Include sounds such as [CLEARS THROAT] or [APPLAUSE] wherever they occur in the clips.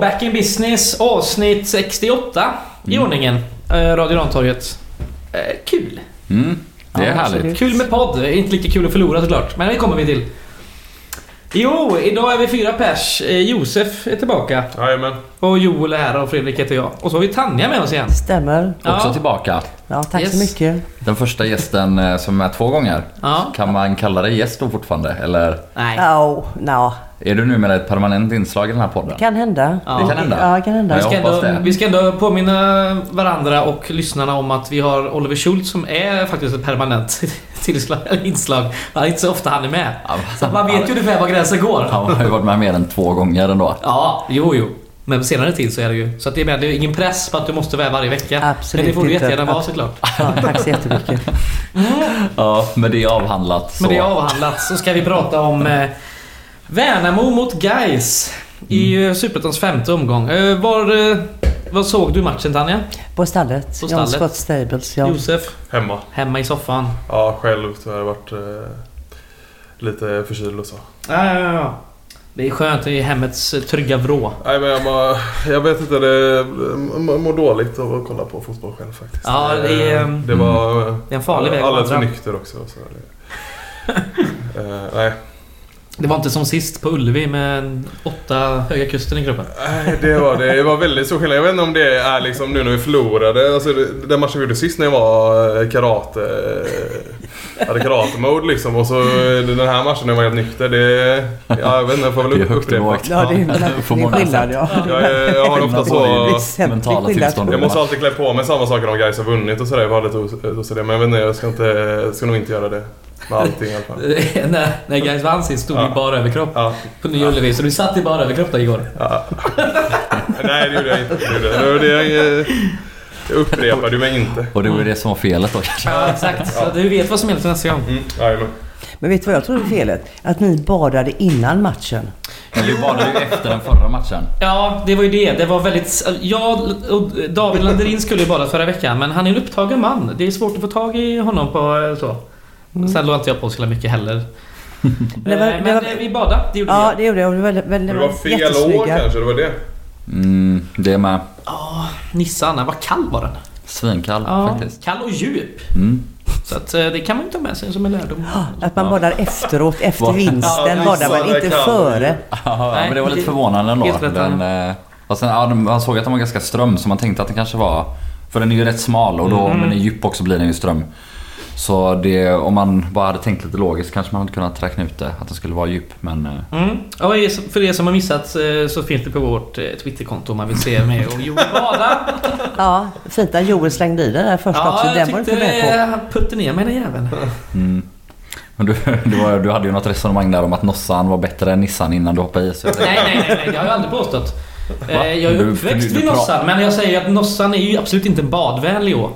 Back in Business avsnitt 68 i Mm. ordningen. Eh, Radio Rantorget. Eh, kul. Mm, det är Ja, härligt. absolut. Kul med podd. Inte lika kul att förlora såklart. Men det kommer vi till. Jo, idag är vi fyra pers. Eh, Josef är tillbaka. Jajamän. Och Joel är här och Fredrik heter jag. Och så har vi Tanja med oss igen. Stämmer. Också Ja. tillbaka. Ja, tack Yes. så mycket. Den första gästen eh, som är med två gånger. Ja. Kan man kalla dig gäst då fortfarande? Eller Nej. Oh, no. är du numera ett permanent inslag i den här podden? Kan hända. Ja. Det kan hända. Ja, det kan hända. Vi ska, ändå, det. vi ska ändå påminna varandra och lyssnarna om att vi har Oliver Schultz som är faktiskt ett permanent [LAUGHS] tillslag, inslag. Det är inte så ofta han är med. Ja, man vet ju ungefär var gränsen går. Han har ju varit med mer än två gånger ändå. Ja, jo, jo. Men senare tid så är det ju. Så att det är, med, det är ingen press på att du måste vara varje vecka. Absolut Men det får du inte. jättegärna vara såklart. [LAUGHS] Ja, tack så jättemycket. [LAUGHS] Ja, men det är avhandlat. Så. Men det är avhandlat så ska vi prata om eh, Värnamo mot Gais i Mm. eh, Superettans femte omgång. Eh, var, eh, vad såg du matchen Tanja? På stallet. På John stallet. Scott Stables. Ja. Josef? Hemma. Hemma i soffan? Ja, själv jag varit eh, lite förkyld och så. Ja, ja, ja. Det är skönt i hemmets eh, trygga vrå. Nej men jag, bara, jag vet inte, det mår dåligt av att kolla på fotboll själv faktiskt. Ja, det är, Eh, det var... Det är en farlig väg Alldeles för nykter också. Så det, [LAUGHS] eh, nej. Det var inte som sist på Ullevi med åtta Höga Kusten i gruppen. Nej, det var det. Det var väldigt stor skillnad. Jag vet inte om det är liksom nu när vi förlorade. Alltså, den matchen vi gjorde sist när jag var eh, karate... Hade karate-mode liksom. Och så eh, den här matchen när jag var helt nykter. Det... Ja, jag vet inte, jag får väl Det är upp- högt och upprepa. lågt. Ja, det är, På det är skillnad ja. Jag, jag har ofta så... Mentala tillstånd. Jag måste alltid klä på mig samma saker om guys har vunnit och sådär. Jag lite osäker. Men jag vet inte, jag ska, inte, jag ska nog inte göra det. Med allting i alla fall. [LAUGHS] när när Gais vann sist stod Ja. i bara överkropp Ja, på Nya Ullevi. Så du satt i bara överkropp där igår. ja. [LAUGHS] Nej, det gjorde jag inte. Det gjorde jag. Det var det jag, jag upprepade ju mig inte. Och det var det som var felet då kanske. Ja, exakt. Så du vet vad som gäller till nästa gång. Mm, jajamän. Men vet du vad jag tror är felet? Att ni badade innan matchen. Men du badade ju efter den förra matchen. Ja, det var ju det. Det var väldigt... Jag och David Landerin skulle ju bada förra veckan, men han är en upptagen man. Det är svårt att få tag i honom på eh, så. Sen låg inte jag på så mycket heller. [LAUGHS] Det var- Eh, det men var- eh, vi badade, det gjorde Ja, vi. det gjorde jag. Det var, väldigt, väldigt, Det var fel år kanske, det var det. Mm, det är med. Ja, Nissan. Vad kall var den? Svinkall Ja, faktiskt. kall och djup. Mm. Så att, eh, det kan man ju ta med sig som en lärdom. Att man badar efteråt, efter vinsten Ja, badar man inte kan- före. Ja, men det var lite förvånande ändå. Den, eh, och sen, ja, man såg att den var ganska ström så man tänkte att den kanske var... För den är ju rätt smal och då Mm. den är djup också blir den ju ström. Så det, om man bara hade tänkt lite logiskt kanske man hade kunnat räkna ut det. Att den skulle vara djup. Men eh, Mm. Och för er som har missat eh, så finns det på vårt eh, Twitterkonto om man vill se mig och Joel bada. [LAUGHS] Ja, fint att Joel slängde i det där först också. Ja, jag Den inte tyckte han putte ner mig den jäveln. mm. Men du, du, var, du hade ju något resonemang där om att Nossan var bättre än Nissan innan du hoppade i. Så jag tänkte- Nej, nej, nej, nej, det har jag aldrig påstått. Va? Jag är Du- uppväxt du- vid Nossan, men jag säger att Nossan är ju absolut inte en badvänlig å.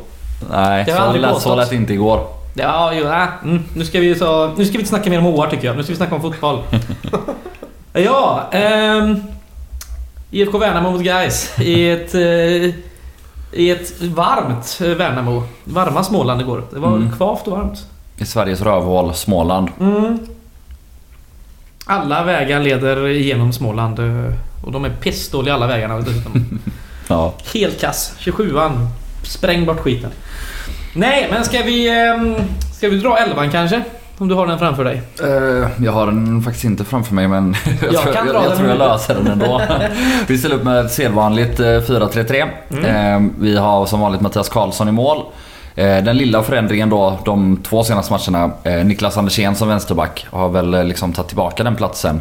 Nej, Det har jag så aldrig lät, så påstått. lät inte igår. Ja, jo, äh, mm. nu, ska vi ta, nu ska vi inte snacka mer om åar tycker jag. Nu ska vi snacka om fotboll. [LAUGHS] ja, ehm, IFK Värnamo mot Gais i ett, eh, i ett varmt eh, Värnamo. Varma Småland igår. Det var Mm. kvavt och varmt. I Sveriges rövhål, Småland. Mm. Alla vägar leder igenom Småland eh, och de är pissdåliga alla vägarna dessutom. [LAUGHS] Ja. Helt kass. 27an. Spräng bort skiten. Nej, men ska vi... ehm, Ska vi dra 11 kanske? Om du har den framför dig. Eh, jag har den faktiskt inte framför mig men [LAUGHS] jag, Jag tror, kan jag, dra jag, den tror jag löser den ändå. [LAUGHS] vi ställer upp med ett sedvanligt eh, 4-3-3. Mm. Eh, vi har som vanligt Mattias Karlsson i mål. Eh, Den lilla förändringen då, de två senaste matcherna. eh, Niklas Andersén som vänsterback har väl eh, liksom tagit tillbaka den platsen.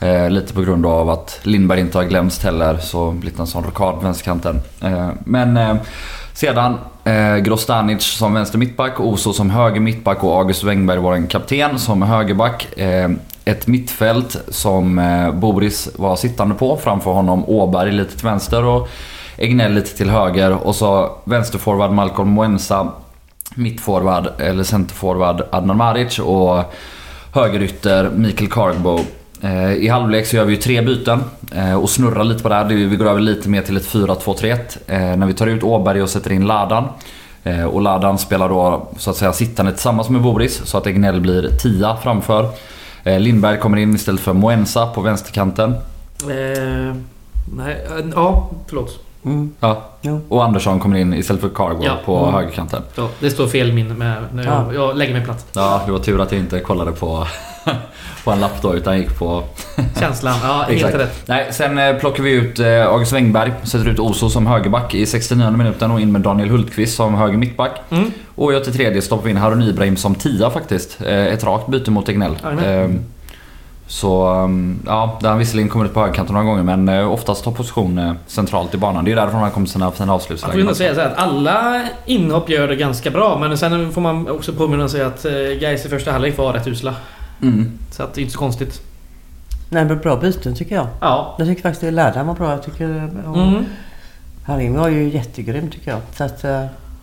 Eh, lite på grund av att Lindberg inte har glömts heller, så blivit en sån rockad på vänsterkanten. Eh, men eh, sedan eh, Grostanic som vänster mittback, Oso som höger mittback och August Wengberg var en kapten som högerback. Eh, ett mittfält som eh, Boris var sittande på, framför honom Åberg lite till vänster och Egnell lite till höger och så vänsterforward Malcolm Moensa mittforward eller centerforward Adnan Maric och högerytter Mikael Cargbo. Eh, I halvlek så gör vi ju tre byten eh, och snurrar lite på det här. Vi går över lite mer till ett 4-2-3-1 eh, när vi tar ut Åberg och sätter in Ladan. Eh, Och Ladan spelar då så att säga sittande tillsammans med Boris så att Egnell blir tia framför. Eh, Lindberg kommer in istället för Moensa på vänsterkanten. Eh, Nej, ja, förlåt. Mm. Ja. Jo. Och Andersson kommer in istället för Cargo Ja. på Mm. högerkanten. Ja, det står fel med när jag, Ja. jag lägger mig platt. Ja, det var tur att jag inte kollade på, [LAUGHS] på en lapp då utan gick på... [LAUGHS] Känslan, ja helt rätt. Nej, sen eh, plockar vi ut eh, August Wengberg, sätter ut Oso som högerback i 69 minuten och in med Daniel Hultqvist som höger mittback. Mm. Och jag till tredje stoppar vi in Harun Ibrahim som tia faktiskt. Eh, Ett rakt byte mot Egnell. Jajamän. Eh, Så um, ja, där han visserligen kommer ut på högerkanten några gånger men oftast har position centralt i banan. Det är därifrån han kommer sina fina får avslutslägen. ändå också. säga så här att alla inhopp gör det ganska bra men sen får man också påminna sig att Gais i första halvlek var rätt usla. Mm. Så att det är inte så konstigt. Nej men bra byten tycker jag. Ja. Jag tycker faktiskt att Lärdan var bra. Jag tycker... och Mm. Harim var ju jättegrym tycker jag. Så att... eh,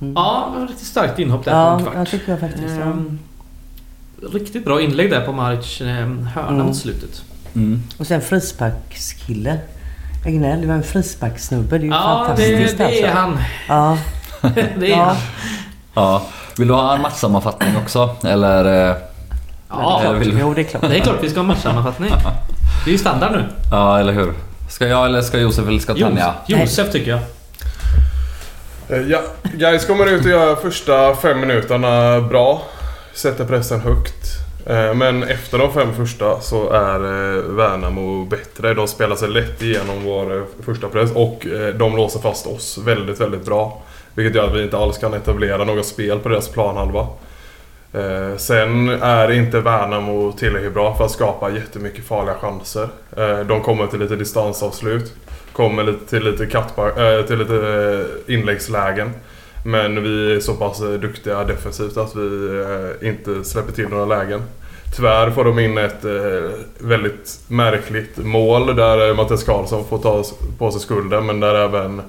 mm. Ja, det var riktigt starkt inhopp där på Ja, en kvart. jag tycker jag faktiskt. Ja. Ehm, Riktigt bra inlägg där på Maric eh, hörna Mm. mot slutet. Mm. Och sen frisparkskille. Egnell, det var en frisparkssnubbe. Det är ju Ja, det, fantastiskt det är alltså. han. Ja, [LAUGHS] Det är Ja. han. Ja. Vill du ha en matchsammanfattning också? Eller? Ja, eller vill... jo det är klart. det är klart vi ska ha matchsammanfattning. Det är ju standard nu. Ja, eller hur? Ska jag eller ska Josef eller ska Tanja? Jos- Josef tycker jag. Eh, Ja, guys kommer ut och gör första fem minuterna bra. Sätter pressen högt. Eh, Men efter de fem första så är eh, Värnamo bättre. De spelar sig lätt igenom vår första press och de låser fast oss väldigt, väldigt bra. Vilket gör att vi inte alls kan etablera något spel på deras planhalva. Eh, Sen är inte Värnamo tillräckligt bra för att skapa jättemycket farliga chanser. Eh, De kommer till lite distansavslut. Kommer lite, till lite, kattbar, eh, till lite eh, inläggslägen. Men vi är så pass eh, duktiga defensivt att vi eh, inte släpper till några lägen. Tyvärr får de in ett eh, väldigt märkligt mål där eh, Mattias Karlsson får ta på sig skulden men där även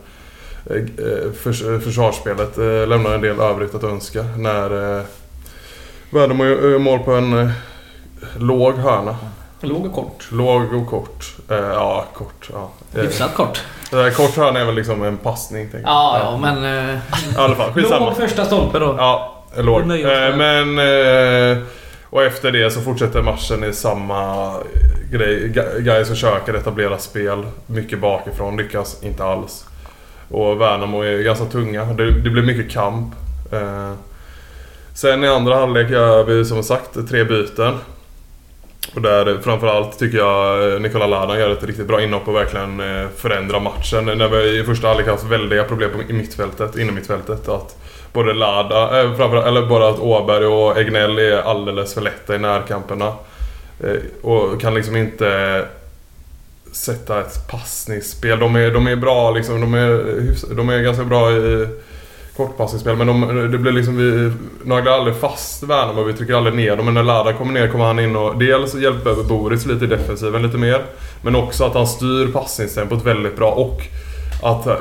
eh, förs försvarsspelet eh, lämnar en del övrigt att önska. När eh, Värnamo gör mål på en eh, låg hörna. Låg och kort. Låg och kort. Eh, ja, kort. Ja. Eh, Hyfsat kort. där kort hörna är väl liksom en passning. tänker jag. Ja, ja, men... Eh, I alla fall, skitsamma. låg första stolpe då. Ja, låg. Oss Eh, men... Eh, och efter det så fortsätter matchen i samma grej. Ga- Gais försöker etablera spel mycket bakifrån, lyckas inte alls. Och Värnamo är ganska tunga. Det, det blir mycket kamp. Eh, sen i andra halvlek gör vi som sagt tre byten. Och där framförallt tycker jag eh, Nikola Ladan gör ett riktigt bra inhopp och verkligen eh, förändrar matchen. När vi i första halvlek haft väldiga problem på- mittfältet, inom mittfältet. Att både Lada, eh, framförallt, eller bara att Åberg och Egnell är alldeles för lätta i närkamperna. Eh, och kan liksom inte sätta ett passningsspel. De är, de är bra liksom, de är, de är ganska bra i kortpassningsspel men de, det blir liksom, vi naglar aldrig fast Värnamo vi trycker aldrig ner dem. Men när Lada kommer ner kommer han in och dels hjälper Boris lite i defensiven lite mer. Men också att han styr passningstempot väldigt bra och att eh,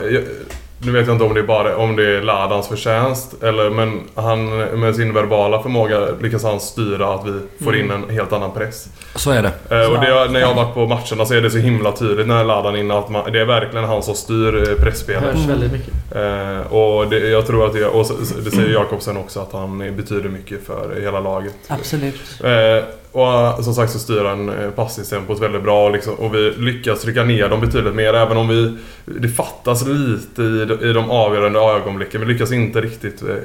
nu vet jag inte om det är bara om det är Ladans förtjänst eller men han med sin verbala förmåga lyckas han styra att vi får in en helt annan press. Så är det. Eh, och det, när jag har varit på matcherna så är det så himla tydligt när Ladan in att man, det är verkligen han som styr eh, pressspelet. Hörs väldigt mycket. Eh, och det, jag tror att det, och det säger Jakobsen också att han betyder mycket för hela laget. Absolut. Eh, och eh, som sagt så styr han eh, passningstempot väldigt bra liksom, och vi lyckas trycka ner dem betydligt mer även om vi... Det fattas lite i, de- i de avgörande ögonblicken. Vi lyckas inte riktigt eh,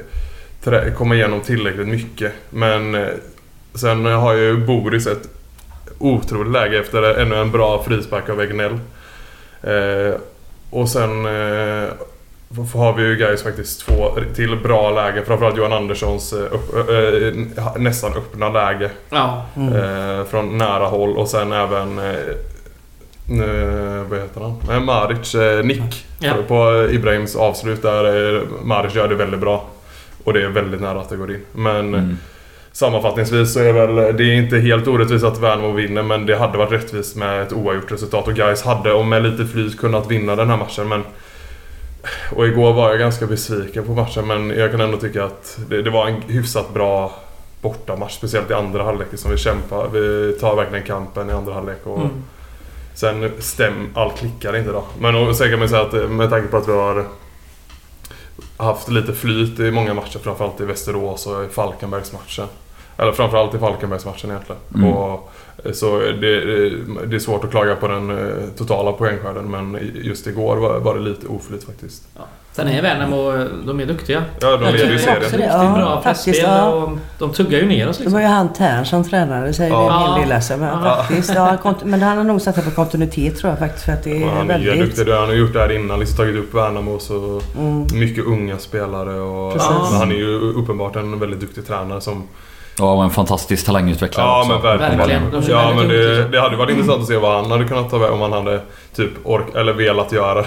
trä, komma igenom tillräckligt mycket. Men sen har ju Boris ett otroligt läge efter ännu en bra frispark av Egnell. Eh, och sen eh, har vi ju guys faktiskt två till bra lägen. Framförallt Johan Anderssons eh, upp, eh, nästan öppna läge. Ja. Mm. Eh, från nära håll och sen även... Eh, vad heter han? Eh, Maric, eh, nick. Ja. På Ibrahims avslut där Maric gör det väldigt bra. Och det är väldigt nära att det går in. Men Mm. sammanfattningsvis så är väl det är inte helt orättvist att Värnamo vinner men det hade varit rättvist med ett oavgjort resultat och guys hade och med lite flyt kunnat vinna den här matchen men och igår var jag ganska besviken på matchen men jag kan ändå tycka att det, det var en hyfsat bra bortamatch. Speciellt i andra halvlek som vi kämpar. Vi tar verkligen kampen i andra halvlek. Och Mm. Sen stäm, allt klickar inte då. Men sen kan man säga att eh, med tanke på att vi har haft lite flyt i många matcher, framförallt i Västerås och i Falkenbergsmatchen. Eller framförallt i Falkenbergsmatchen egentligen. Mm. Och, eh, så det, det är svårt att klaga på den eh, totala poängskörden men just igår var, var det lite oflyt faktiskt. Sen är Värnamo, de är duktiga. Ja, de leder ju serien. det. Riktigt Ja, bra faktiskt, ja. och de tuggar ju ner oss Det liksom. var ju han Tern som tränare, säger Ja. det en Ja. hel del alltså. Men, Ja. faktiskt, ja, men han har nog satsat på kontinuitet tror jag faktiskt. För att det Och är han är väldigt... duktig. Han har gjort det här innan. Liksom tagit upp Värnamo så Mm. mycket unga spelare. Och, han är ju uppenbart en väldigt duktig tränare som... Ja, och en fantastisk talangutvecklare Ja också. men verkligen. Verkligen. Ja men det, det hade varit intressant att se vad han hade kunnat ta väg om han hade typ ork eller velat göra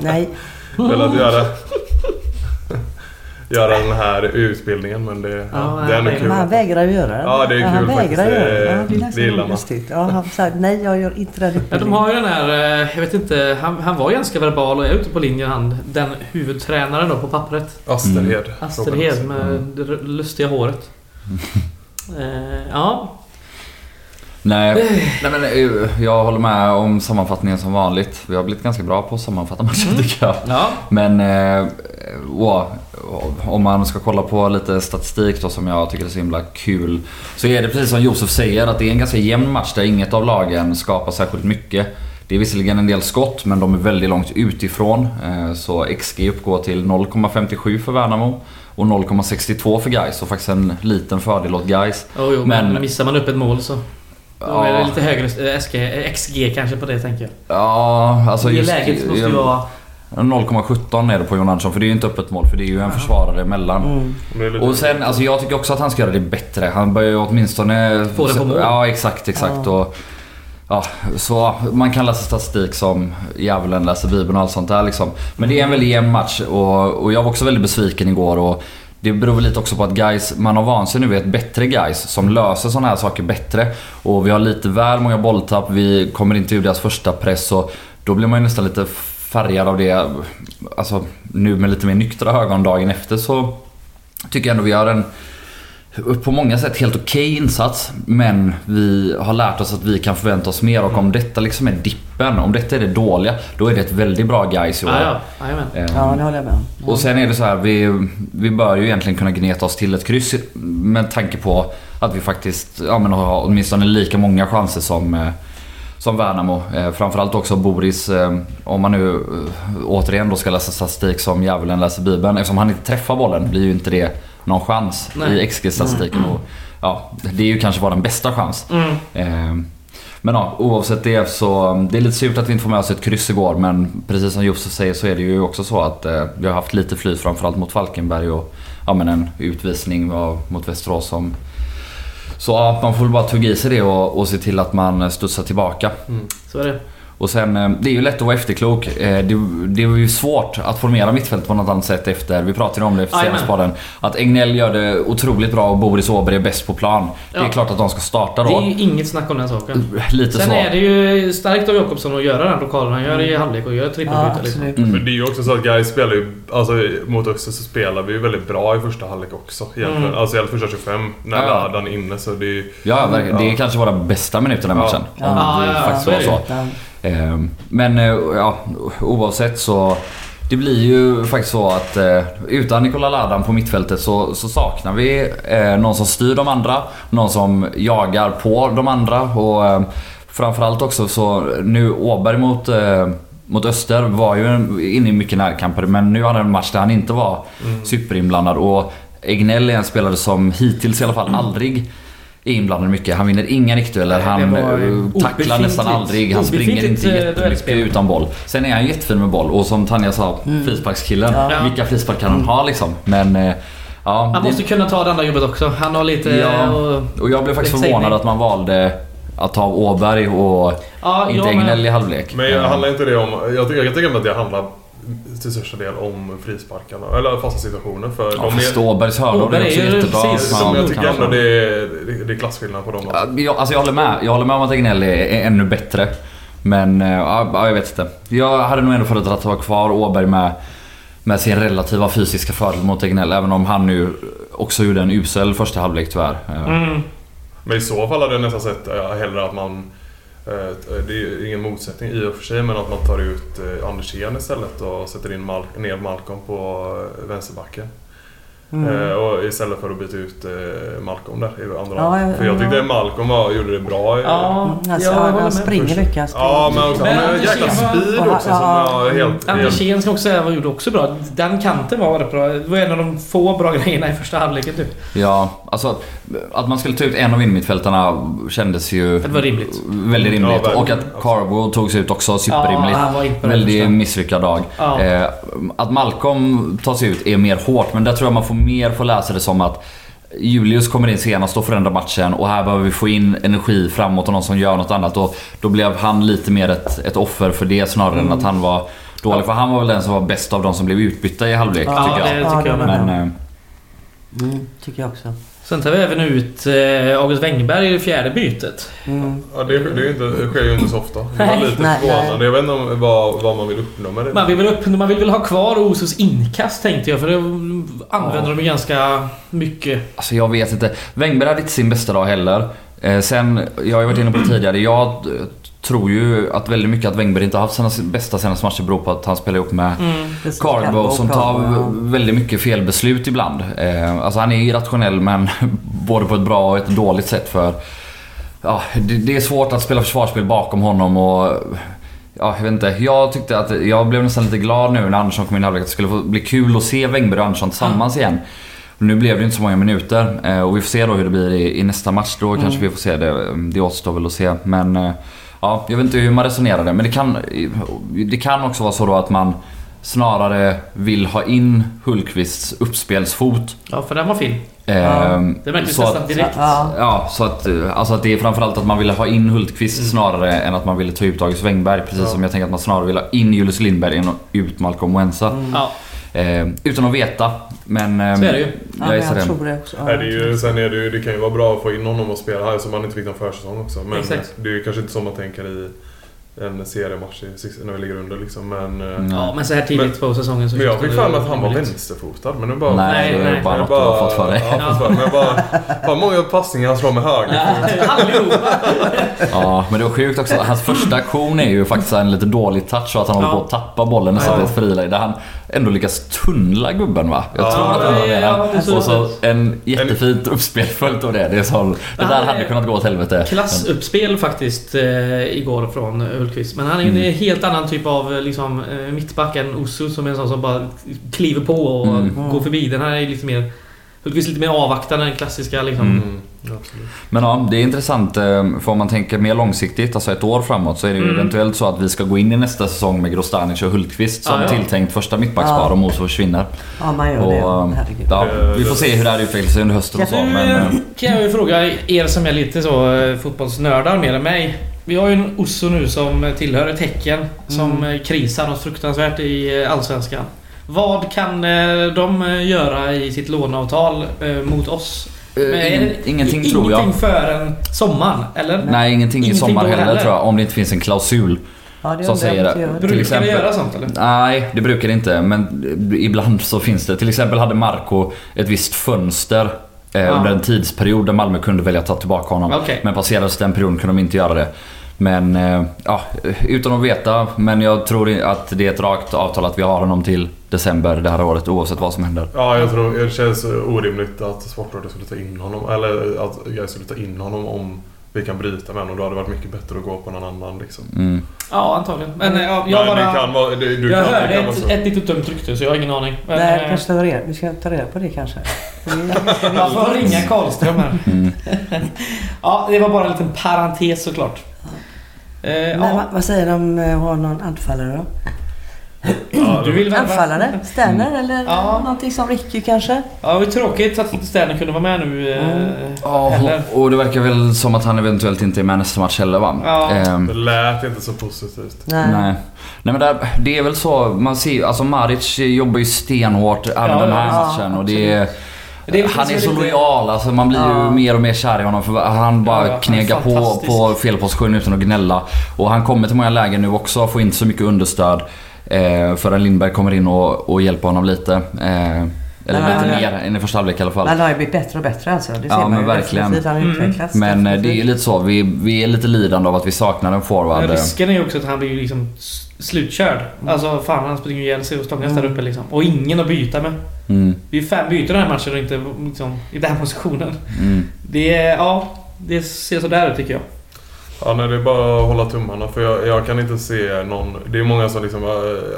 Nej, velat göra göra den här utbildningen men det, Ja, ja, det är ändå kul. men han vägrar ju göra det. Ja, det är han kul vägrar faktiskt. göra det. Ja, gillar man. Ja, han sa nej, jag gör inte den Ja, de utbildningen. har ju den här, eh, jag vet inte, han, han var ganska verbal och är ute på linjen han, den huvudtränaren då på pappret. Asterhed. Asterhed med det lustiga håret. Eh, ja, Nej, nej men eh, jag håller med om sammanfattningen som vanligt. Vi har blivit ganska bra på att sammanfatta matchen tycker jag. ja. Men eh, om man ska kolla på lite statistik då som jag tycker är så himla kul. Så är det precis som Josef säger att det är en ganska jämn match där inget av lagen skapar särskilt mycket. Det är visserligen en del skott men de är väldigt långt utifrån. Eh, Så XG uppgår till 0,57 för Värnamo och 0,62 för Gais och faktiskt en liten fördel åt Gais. Oh, jo, men, Men- missar man upp ett mål så... Då Ja. är det lite högre eh, SG, eh, XG kanske på det tänker jag. Ja, alltså det just... läget måste ju vara... 0,17 är det på Jon Andersson för det är ju inte öppet mål för det är ju en försvarare emellan. Mm. Och sen, alltså jag tycker också att han ska göra det bättre. Han bör ju åtminstone... Få det på mål. Ja, exakt, exakt. Och, ja, så man kan läsa statistik som djävulen läser bibeln och allt sånt där liksom. Men det är en väldigt jämn match och, och jag var också väldigt besviken igår. Och det beror väl lite också på att guys, man har vant sig nu vid ett bättre guys som löser sådana här saker bättre. Och vi har lite väl många bolltapp, vi kommer inte ur deras första press och då blir man ju nästan lite färgad av det. Alltså nu med lite mer nyktra ögon dagen efter så tycker jag ändå vi gör en på många sätt helt okej insats. Men vi har lärt oss att vi kan förvänta oss mer och om detta liksom är dippen, om detta är det dåliga, då är det ett väldigt bra guys i år. Ja, ja. Eh, Ja, det håller jag med om. och sen är det så här, vi, vi bör ju egentligen kunna gneta oss till ett kryss med tanke på att vi faktiskt ja, men har åtminstone lika många chanser som, eh, som Värnamo. Eh, framförallt också Boris, eh, om man nu eh, återigen då ska läsa statistik som djävulen läser bibeln. Eftersom han inte träffar bollen blir ju inte det någon chans Nej. i XG-statistiken. Och, ja, det är ju kanske vår bästa chans. Mm. Eh, Men ja, oavsett det så det är lite surt att vi inte får med oss ett kryss igår men precis som Josef säger så är det ju också så att eh, vi har haft lite flyt framförallt mot Falkenberg och ja, men en utvisning av, mot Västerås som... Så ja, man får väl bara tugga i sig det och, och se till att man studsar tillbaka. Så är det. Och sen, eh, det är ju lätt att vara efterklok. Eh, Det, det var ju svårt att formera mittfält på något annat sätt efter, vi pratade om det för Jajamän. senast på den. Att Egnell gör det otroligt bra och Boris Åberg är bäst på plan. Det är Ja. klart att de ska starta Det då. är ju inget snack om den saken. Lite Sen så. är det ju starkt av Jakobsson att göra den lokalen han gör i halvlek och gör Ja, trippelbyte liksom. absolut. Mm. Men det är ju också så att Gais spelar ju... Alltså mot Öster så spelar vi ju väldigt bra i första halvlek också. Egentligen. Mm. Alltså i alla första 25 när Ja, ja. Ladan är inne så det är ju... Ja, det är Ja. kanske våra bästa minuter den Ja. matchen. Ja. Om Ja, det ja, ja, faktiskt var det så. Ju. Ja. Eh, Men eh, ja, oavsett så... Det blir ju faktiskt så att eh, utan Nikola Ladan på mittfältet så, så saknar vi eh, någon som styr de andra. Någon som jagar på de andra och eh, framförallt också så nu Åberg mot, eh, mot Öster var ju inne i mycket närkamper men nu hade han en match där han inte var superinblandad och Egnell är en spelare som hittills i alla fall aldrig är inblandad mycket. Han vinner inga nickdueller, det han eh, tacklar nästan aldrig, han springer inte eh, jättemycket utan boll. Sen är han jättefin med boll och som Tanja sa, Mm. frisparkskillen. Ja. Vilka frispark kan han ha liksom? Men eh, ja, Han det- måste kunna ta det andra jobbet också. Han har lite... Ja. och- och jag blev faktiskt förvånad att man valde att ta av Åberg och Ja, inte jag med. Egnell i halvlek. Men handlar inte det om... Jag tycker, jag tycker att det handlar till största del om frisparkarna. Eller fasta situationer. För Ja, de fast är... Åbergs hörlor Åberg är också jättebra. precis som jag tycker ändå det är, det- är klasskillnad på dem. Ja, Jag, alltså jag håller med. Jag håller med om att Egnell är, är ännu bättre. Men eh, ja, ja, jag vet inte. Jag hade nog ändå föredragit att ha kvar Åberg med, med sin relativa fysiska fördel mot Egnell. Även om han nu också gjorde en usel första halvlek tyvärr. Eh, Mm. Men i så fall hade jag nästan sett eh, hellre att man... eh, Det är ju ingen motsättning i och för sig men att man tar ut eh, Andersén istället och sätter in Mal ner Malcolm på eh, vänsterbacken. Mm. Eh, och istället för att byta ut eh, Malcolm där i andra Ja, ja, För jag tyckte ja. Malcolm var, gjorde det bra. i- Ja, Mm, Alltså, jag håller han med. springer mycket. Han springer. Ja, men också, han har en Men jäkla Andersén speed också som Ja, var helt... Anders helt Kien ska också säga var gjorde också bra. Den kanten var bra. Det var en av de få bra grejerna i första halvleken typ. Ja, alltså att man skulle ta ut en av innermittfältarna kändes ju Det var rimligt. väldigt rimligt. Ja, och att Carbo togs ut också superrimligt. Ja, Väldigt misslyckad dag. Ja. Eh, att Malcolm tas ut är mer hårt, men där tror jag man får mer få läsa det som att Julius kommer in senast och förändrar matchen och här behöver vi få in energi framåt och någon som gör något annat. Och då blev han lite mer ett, ett offer för det snarare än att han var dålig. För han var väl den som var bäst av de som blev utbytta i halvlek Ja, tycker jag. det tycker jag. Men, eh, Mm, tycker jag också. Sen tar vi även ut eh, August Wengberg i det fjärde bytet. Mm. Ja, det, det, är inte, det sker ju inte så ofta. Det var lite förvånande. Jag vet inte om, vad, vad man vill uppnå med det. Man vill väl, upp, man vill väl ha kvar Osos inkast tänkte jag för det använder de ju ganska mycket. Alltså jag vet inte. Wengberg hade inte sin bästa dag heller. Eh, sen, jag har ju varit inne på det tidigare. Jag tror ju att väldigt mycket att Wengberg inte har haft sina bästa senaste matcher beror på att han spelar ihop med Mm. Carbo som tar väldigt mycket felbeslut ibland. Eh, alltså han är irrationell men [LAUGHS] både på ett bra och ett dåligt sätt för... Ja, det, det är svårt att spela försvarsspel bakom honom och... Ja, jag vet inte. Jag tyckte att... Jag blev nästan lite glad nu när Andersson kom in i halvlek. Att det skulle få bli kul att se Wengberg och Andersson tillsammans igen. Nu blev det inte så många minuter eh, och vi får se då hur det blir i, i nästa match. Då kanske vi får se det. Det återstår väl att se. Men eh, ja, jag vet inte hur man resonerade. Men det kan, det kan också vara så då att man snarare vill ha in Hultqvists uppspelsfot. Ja, för den var fin. Eh, Det märktes så nästan direkt. Ja. Ja, så att, alltså att det är framförallt att man ville ha in Hultqvist snarare än att man ville ta ut August Wengberg. Precis Ja. som jag tänker att man snarare vill ha in Julius Lindberg än ut Malcolm Wensa. Ja, Eh, utan att veta. Men... ehm, så är det ju. Ja, Jag men gissar jag tror det också. Ja. Nej, det, är ju, sen är det, ju, det kan ju vara bra att få in honom och spela här som han inte fick någon försäsong också. Men Exakt. det är ju kanske inte så man tänker i en seriematch när vi ligger under liksom. Men, Mm. Ja, men så här tidigt på säsongen så men jag fick det för mig att han var rimligt. vänsterfotad. Men nu bara... Nej, Nej, det nej. bara jag har fått för dig. Ja, för. Men jag bara... Vad många passningar han slår med höger. [LAUGHS] Allihopa! Ja, men det var sjukt också. Hans första aktion är ju faktiskt en lite dålig touch och att han håller Ja. på att tappa bollen nästan Ja. till ett friläge. Där han ändå lyckas tunnla gubben va? Jag Ja, tror att han var ja, det är så Och så det en jättefint uppspel följt av det. Det, är så, det där är- hade kunnat gå åt helvete. Klassuppspel faktiskt eh, igår från Hultqvist. Men han är en Mm. helt annan typ av eh, liksom, eh, mittback än Osso som är en sån som bara kliver på och Mm. går förbi. Den här är lite mer... Hultqvist lite mer avvaktande än den klassiska liksom. Mm. Absolut. Men ja, det är intressant. eh, För om man tänker mer långsiktigt, alltså ett år framåt, så är det ju Mm. eventuellt så att vi ska gå in i nästa säsong med Grostanic och Hultqvist som Ja, ja. tilltänkt första mittbackspar Ja. om Oso försvinner. Ja, man gör Och, det. Herregud. ja, vi får se hur det här utvecklar sig under hösten och så. Men, kan jag ju fråga er som är lite så fotbollsnördar mer än mig. Vi har ju en Osso nu som tillhör ett Häcken som eh, krisar något fruktansvärt i eh, Allsvenskan. Vad kan eh, de göra i sitt låneavtal mot oss? Men är ingen, det ingenting tror jag. Ingenting förrän sommaren, eller? Nej, ingenting i Ingenting sommar då heller, heller. tror jag. Om det inte finns en klausul. Ja, det som säger det. gör. Till Brukar exempel- göra sånt eller? Nej, det brukar det inte. Men ibland så finns det. Till exempel hade Marco ett visst fönster Ja. under en tidsperiod där Malmö kunde välja att ta tillbaka honom. Okej. Men passerades den perioden kunde de inte göra det. Men eh, ja, utan att veta. Men jag tror att det är ett rakt avtal att vi har honom till december det här året oavsett vad som händer. Ja, jag tror det känns orimligt att Sportrådet skulle ta in honom. Eller att jag skulle ta in honom om vi kan bryta med honom. Då hade det varit mycket bättre att gå på någon annan liksom. Mm. Ja, antagligen. Men eh, ja, jag Men bara... kan vara... Du, du jag kan, hörde ett, så. ett litet dumt rykte så jag har ingen aning. Men, Nej, eh, kanske ta reda, vi ska ta reda på det kanske. [LAUGHS] Det- jag får ringa Karlström här. Mm. [LAUGHS] Ja, det var bara en liten parentes såklart. Eh, Men ja, vad, vad säger de om att ha någon anfallare då? Ja, du vill värva? Anfallare? Sterner eller Ja. någonting som Ricky kanske? Ja, det var tråkigt att inte Sterner kunde vara med nu eh, Mm. Ja, heller. och det verkar väl som att han eventuellt inte är med nästa match heller va? Ja. Ehm, Det lät inte så positivt. Nej. Nej. Nej men där, det är väl så, man ser ju- alltså Maric jobbar ju stenhårt även Ja, den här ja, matchen och det är, Det är Han är så lite- lojal, alltså man blir ju Ja. mer och mer kär i honom för han bara Ja, ja, han knegar på på fel position utan att gnälla. Och han kommer till många lägen nu också, får inte så mycket understöd. Eh, förrän Lindberg kommer in och, och hjälper honom lite. Eh, eller Nej, lite mer än i första halvlek i alla fall. Men han har ju blivit bättre och bättre alltså. Det ser Ja, man men ju verkligen. Han Mm. utvecklats. Men eh, det är ju lite så, vi, vi är lite lidande av att vi saknar en forward. Men risken är ju också att han blir ju liksom slutkörd. Alltså fan han springer ju ihjäl sig och stångas Mm. där uppe liksom. Och ingen att byta med. Mm. Det är fem byten den här matchen och inte liksom, i den här positionen. Mm. Det är, ja, det ser sådär ut tycker jag. Ja, nej, det är bara att hålla tummarna för jag, jag kan inte se någon... Det är många som liksom... eh,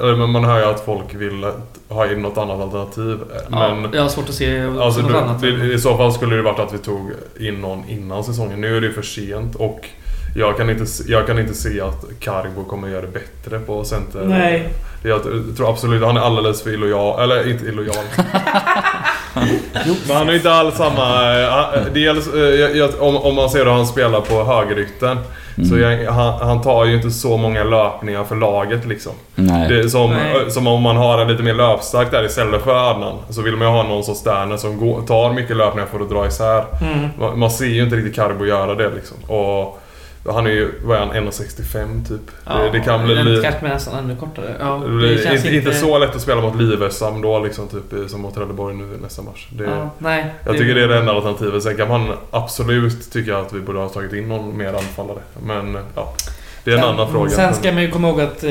Eller men man hör ju att folk vill ha in något annat alternativ. Men... Ja, jag har svårt att se Alltså, något det, annat. I så fall skulle det varit att vi tog in någon innan säsongen. Nu är det för sent och jag kan inte, se- jag kan inte se att Cargo kommer göra det bättre på center. Nej. Jag tror absolut han är alldeles för illojal. Eller inte illojal. [LAUGHS] Men han är inte alls samma... eh, Dels, eh, jag, jag, om, om man ser hur han spelar på högerytten. Så jag, han, han tar ju inte så många löpningar för laget liksom. Nej. Det som, Nej. som om man har en lite mer löpstark där istället för Adnan. Så vill man ju ha någon som Sterner som går, tar mycket löpningar för att dra isär. Mm. Man, man ser ju inte riktigt Carbo göra det liksom. Och han är ju, vad är han, 1,65 typ. det, det kan bli... Li- kanske nästan ännu kortare. Ja, det blir det känns inte, inte så lätt att spela mot Livesam då liksom, typ som mot Trelleborg nu nästa match. Det, Ja, nej. jag tycker det är det enda alternativet. Sen kan man absolut tycka att vi borde ha tagit in någon mer anfallare. Men ja, det är en annan fråga. Sen ska man ju komma ihåg att eh,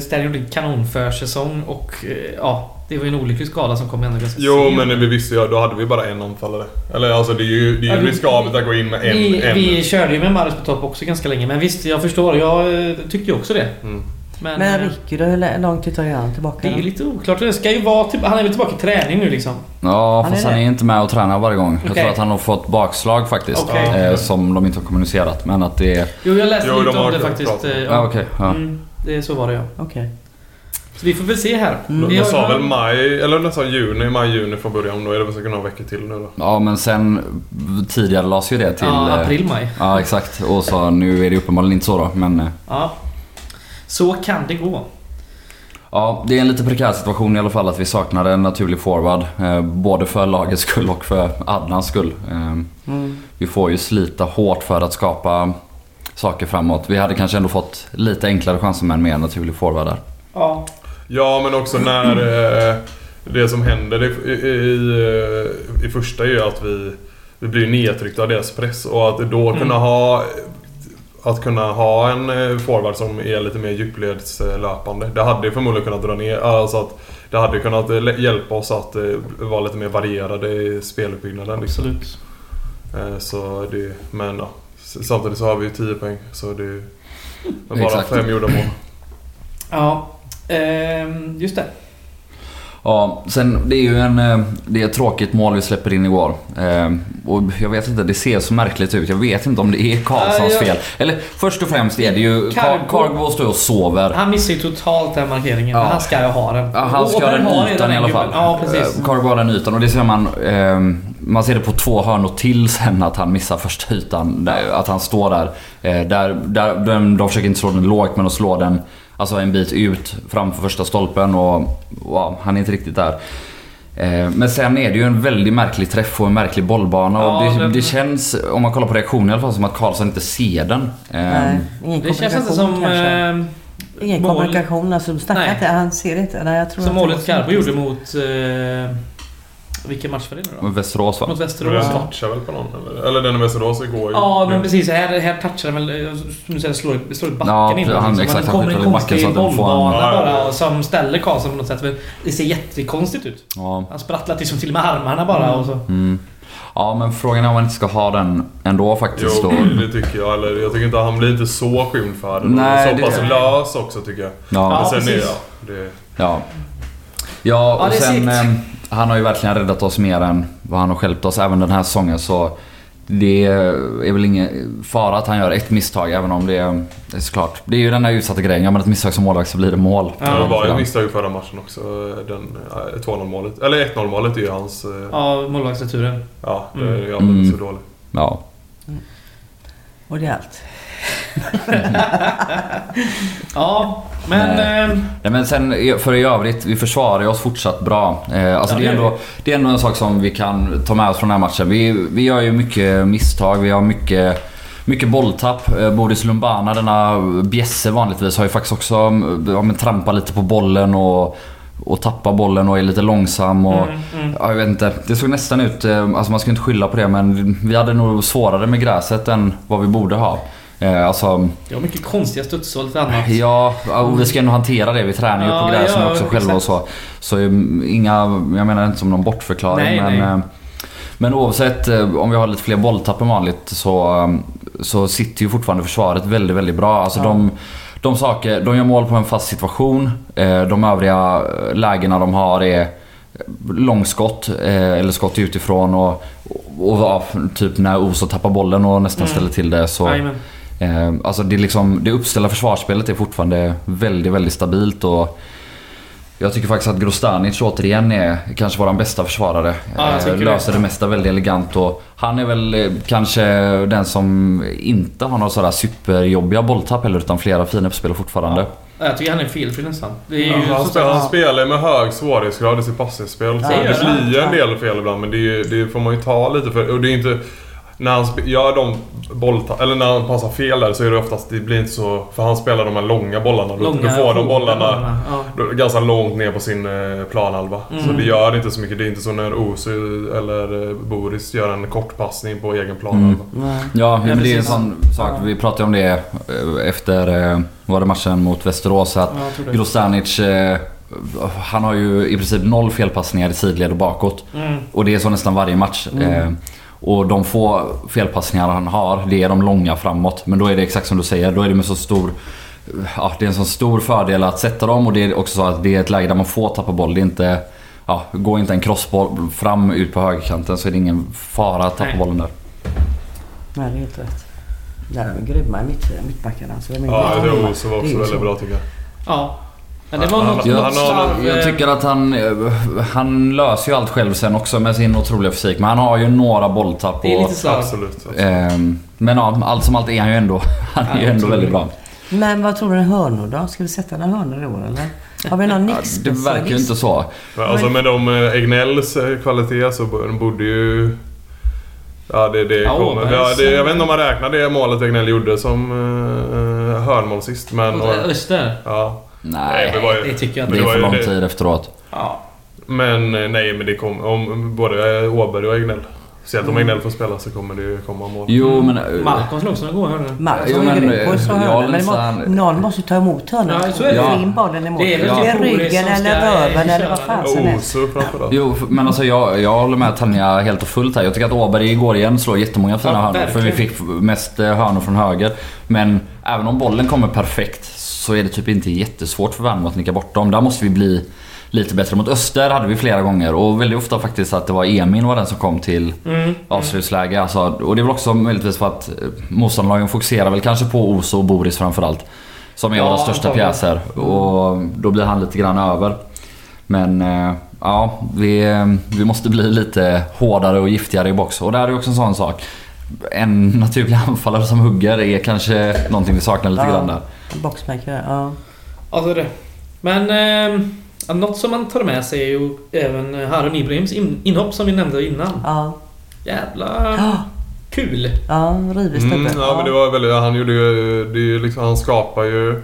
Sterling gjorde en kanonförsäsong och eh, ja, det var ju en olycklig skada som kom ändå ganska Jo, men vi visste ju, då hade vi bara en anfallare. Eller alltså det är ju, det är Ja, ju vi- riskabelt att gå in med en. vi, en. vi körde ju med Marius på topp också ganska länge, men visst, jag förstår. Jag eh, tyckte ju också det. Mm. Men, Men eh, Ricky då? Hur lång tid tar han tillbaka? det är då? lite oklart. Det ska ju vara typ, han är väl tillbaka i träning nu liksom. Ja, Han fast är han är inte med och tränar varje gång. Jag Okej. tror att han har fått bakslag faktiskt. Okej. Eh, som de inte har kommunicerat. Men att det är... Jo, jag läste Jo, lite de har om det faktiskt. eh, Ja, okej. ja. Mm, det, så var det ja. Okej. Så vi får väl se här. Mm. De sa väl maj, eller de sa juni, maj, juni från början. Då är det väl säkert några veckor till nu då. ja, men sen tidigare lades ju det till... Ja, eh, april, maj. Ja, exakt. Och så nu är det uppenbarligen inte så då. Men Ja. Så kan det gå. ja, det är en lite prekär situation i alla fall att vi saknar en naturlig forward. Eh, både för lagets skull och för Adnans skull. Eh, Mm. vi får ju slita hårt för att skapa saker framåt. Vi hade kanske ändå fått lite enklare chanser med en mer naturlig forward där. Ja. Ja, men också när eh, det som händer i, i, i, i första är ju att vi, vi blir nedtryckta av deras press och att då Mm. kunna ha att kunna ha en eh, forward som är lite mer djupledslöpande. Det hade förmodligen kunnat dra ner, alltså att det hade kunnat eh, hjälpa oss att eh, vara lite mer varierade i speluppbyggnaden. Liksom. Absolut. Så det, men ja, samtidigt så har vi ju 10 poäng så det är bara Exakt. fem gjorda mål. Ja. Ehm, just det. Ja, sen det är ju en, eh, det är ett tråkigt mål vi släpper in igår. Eh, och jag vet inte, det ser så märkligt ut. Jag vet inte om det är Karlssons Ja, jag- fel. Eller först och främst är det ju... Cargo- Cargo står och sover. Han missar ju totalt den markeringen. Ja. Men han ska ju ha den. Ja, han ska ha den ytan i alla fall. Ja, precis. Eh, Cargo har den ytan och det ser man... Eh, man ser det på två hörnor till sen att han missar första ytan. Där, att han står där. Eh, där, där de, de försöker inte slå den lågt men de slår den alltså en bit ut framför första stolpen och wow, han är inte riktigt där. Eh, Men sen är det ju en väldigt märklig träff och en märklig bollbana och Ja, det, den- det känns, om man kollar på reaktionen i alla fall, som att Karlsson inte ser den. Eh, Nej, ingen Det känns inte kommunikation som... kanske. ehm, Ingen mål- kommunikation. Alltså, Nej. inte. Han ser inte. Nej, jag tror Som att det målet så. gjorde mot... Eh, vilken match var det nu då? Västerås va? Mot Västerås. den Ja. touchar väl på någon eller? Eller den i Västerås igår ju. Ja, men precis. Här, här touchar den väl... eh, Som du säger, slår, i- slår backen Ja, innan. han- liksom. exakt, det han kommer en skjuter i backen konstig så att den får en- bollbana Ja, ja, bara ja. och som ställer Karlsson på något sätt. Men det ser jättekonstigt ut. Ja. Han sprattlar liksom till med armarna bara och så. Mm. Ja, men frågan är om man inte ska ha den ändå faktiskt. Jo, då. det tycker jag. Eller jag tycker inte han blir inte så skymd för det. Nej, så det- pass lös också tycker jag. Ja, Men Ja, sen är precis. jag... Det, ja. Ja, och Ja, det är sen... Eh, han har ju verkligen räddat oss mer än vad han har stjälpt oss även den här säsongen. Så det är väl ingen fara att han gör ett misstag, även om det är, det är såklart. Det är ju den här utsatta grejen. Gör man ett misstag som målvakt så blir det mål. Ja, det var ett misstag i förra matchen också. Den eh, 2-0 målet. Eller 1-0 målet är ju hans... eh, Ja, målvaktsreturen. Ja, det Mm. är alldeles Mm. för dålig. Ja. Och det är allt. Ja, men... Nej. ehm, Nej, men sen för i övrigt, vi försvarar oss fortsatt bra. Eh, alltså Ja, det, är ändå, det är ändå en sak som vi kan ta med oss från den här matchen. Vi, vi gör ju mycket misstag, vi har mycket, mycket bolltapp. Eh, Boris Lumbana, denna bjässe vanligtvis, har ju faktiskt också ja, men, trampat lite på bollen och, och tappar bollen och är lite långsam. Och, mm, mm. Ja, jag vet inte. Det såg nästan ut, eh, alltså man ska inte skylla på det men vi hade nog svårare med gräset än vad vi borde ha. Eh, alltså, Det var mycket konstiga studsar och lite annat. ja, och vi ska ändå hantera det. Vi tränar ju Ja, på gräsen ja, också själva och så. Så eh, inga, jag menar inte som någon bortförklaring Nej, men... nej. eh, Men oavsett eh, om vi har lite fler bolltapp än vanligt så, så sitter ju fortfarande försvaret väldigt, väldigt bra. Alltså Ja. de, de saker, de gör mål på en fast situation. De övriga lägena de har är långskott eller skott utifrån och, och, ja, typ när Oso tappar bollen och nästan Mm. ställer till det så... Eh, alltså det, är liksom, det uppställda försvarsspelet är fortfarande väldigt, väldigt stabilt och jag tycker faktiskt att Grostanic återigen är kanske vår bästa försvarare. Ja, Eh, det. löser det mesta väldigt elegant och han är väl eh, kanske den som inte har några sådär superjobbiga bolltapp heller utan flera fina uppspel fortfarande. Ja, Jag tycker han är felfri nästan. Det är ju Ja, han, spelar, han spelar med hög svårighetsgrad i sitt passningsspel. Ja, det blir ju en del fel ibland men det, är det får man ju ta lite för. Och det är inte... När han gör de bollta- eller när han passar fel där så är det oftast, det blir inte så... För han spelar de här långa bollarna. Långa, då får de hårda bollarna Ja. ganska långt ner på sin eh, planhalva. Så Mm. det gör inte så mycket. Det är inte så när Osu eller eh, Boris gör en kortpassning på egen planhalva. Nej. Ja, men det är en sån sak. Vi pratade om det eh, efter var det matchen mot Västerås. Att Ja, eh, han har ju i princip noll felpassningar i sidled och bakåt. Mm. Och det är så nästan varje match. Eh, och de få felpassningar han har, det är de långa framåt. Men då är det exakt som du säger, då är det med så stor... Ja, det är en så stor fördel att sätta dem och det är också så att det är ett läge där man får tappa boll. Det är inte... Ja, går inte en crossboll fram ut på högerkanten så är det ingen fara att tappa Nej. bollen där. Nej, det är helt rätt. Där är de grymma i mitt, mittbackarna. Så de är Ja, det. Osu var Det är också väldigt så. bra tycker jag. Ja. Men det var något... slarv, Jag eh, tycker att han, eh, han löser ju allt själv sen också med sin otroliga fysik. Men han har ju några bolltapp. Det är lite slarv. Absolut. absolut. ehm, men ja, allt som allt är han ju ändå, [LAUGHS] han är Ja, ju ändå väldigt bra. Men vad tror du om hörnor då? Ska vi sätta några hörnor i år eller? Har vi någon Ja, nix det verkar ju inte så. Alltså med de eh, Egnells eh, kvalitet så bo- de borde ju... Ja, det, det Ja, kommer. Ja, det, jag vet inte om man räknar det målet Egnell gjorde som uh, hörnmål sist. Men... Mot Öster. ja. Nej, men det var ju- Det tycker jag det inte. var är för lång det- tid efteråt. Ja. Men eh, nej, men det kommer... Om både eh, Åberg och Egnell. Speciellt om Egnell får spela så kommer det ju komma mål. Jo men... eh, Malcolm slog några goda hörnor. Men, ju grym på att slå eh, hörnor. ja, Men det nästan- någon måste ju ta emot hörnorna. Ja, så är det. Få Ja. in bollen mål. Det är väl Ja. ryggen eller eh, röven eller vad fan det. som helst. Osu framförallt. Jo, men alltså jag, jag håller med Tanja helt och fullt här. Jag tycker att Åberg igår igen slår jättemånga fina Ja, hörnor. För vi fick mest eh, hörnor från höger. Men även om bollen kommer perfekt så är det typ inte jättesvårt för Värnamo att nicka bort dem. Där måste vi bli lite bättre. Mot Öster hade vi flera gånger och väldigt ofta faktiskt att det var Emin var den som kom till Mm. avslutsläge. Alltså, och det är väl också möjligtvis för att eh, motståndarlagen fokuserar väl kanske på Oso och Boris framförallt. Som är Ja, våra största pjäser. Och då blir han lite grann över. Men eh, ja, vi, eh, vi måste bli lite hårdare och giftigare i box. Och där är också en sån sak. En [LAUGHS] naturlig anfallare som hugger är kanske någonting vi saknar lite Ja. grann där. Boxmaker, ja. Ja, det är det. Men... Eh, något som man tar med sig är ju även Harun Ibrahims in, inhopp som vi nämnde innan. Ja, Jävla Ja. kul. ja rivig. Mm, ja, men det var väldigt... Han gjorde ju... Det är ju liksom, han skapar ju...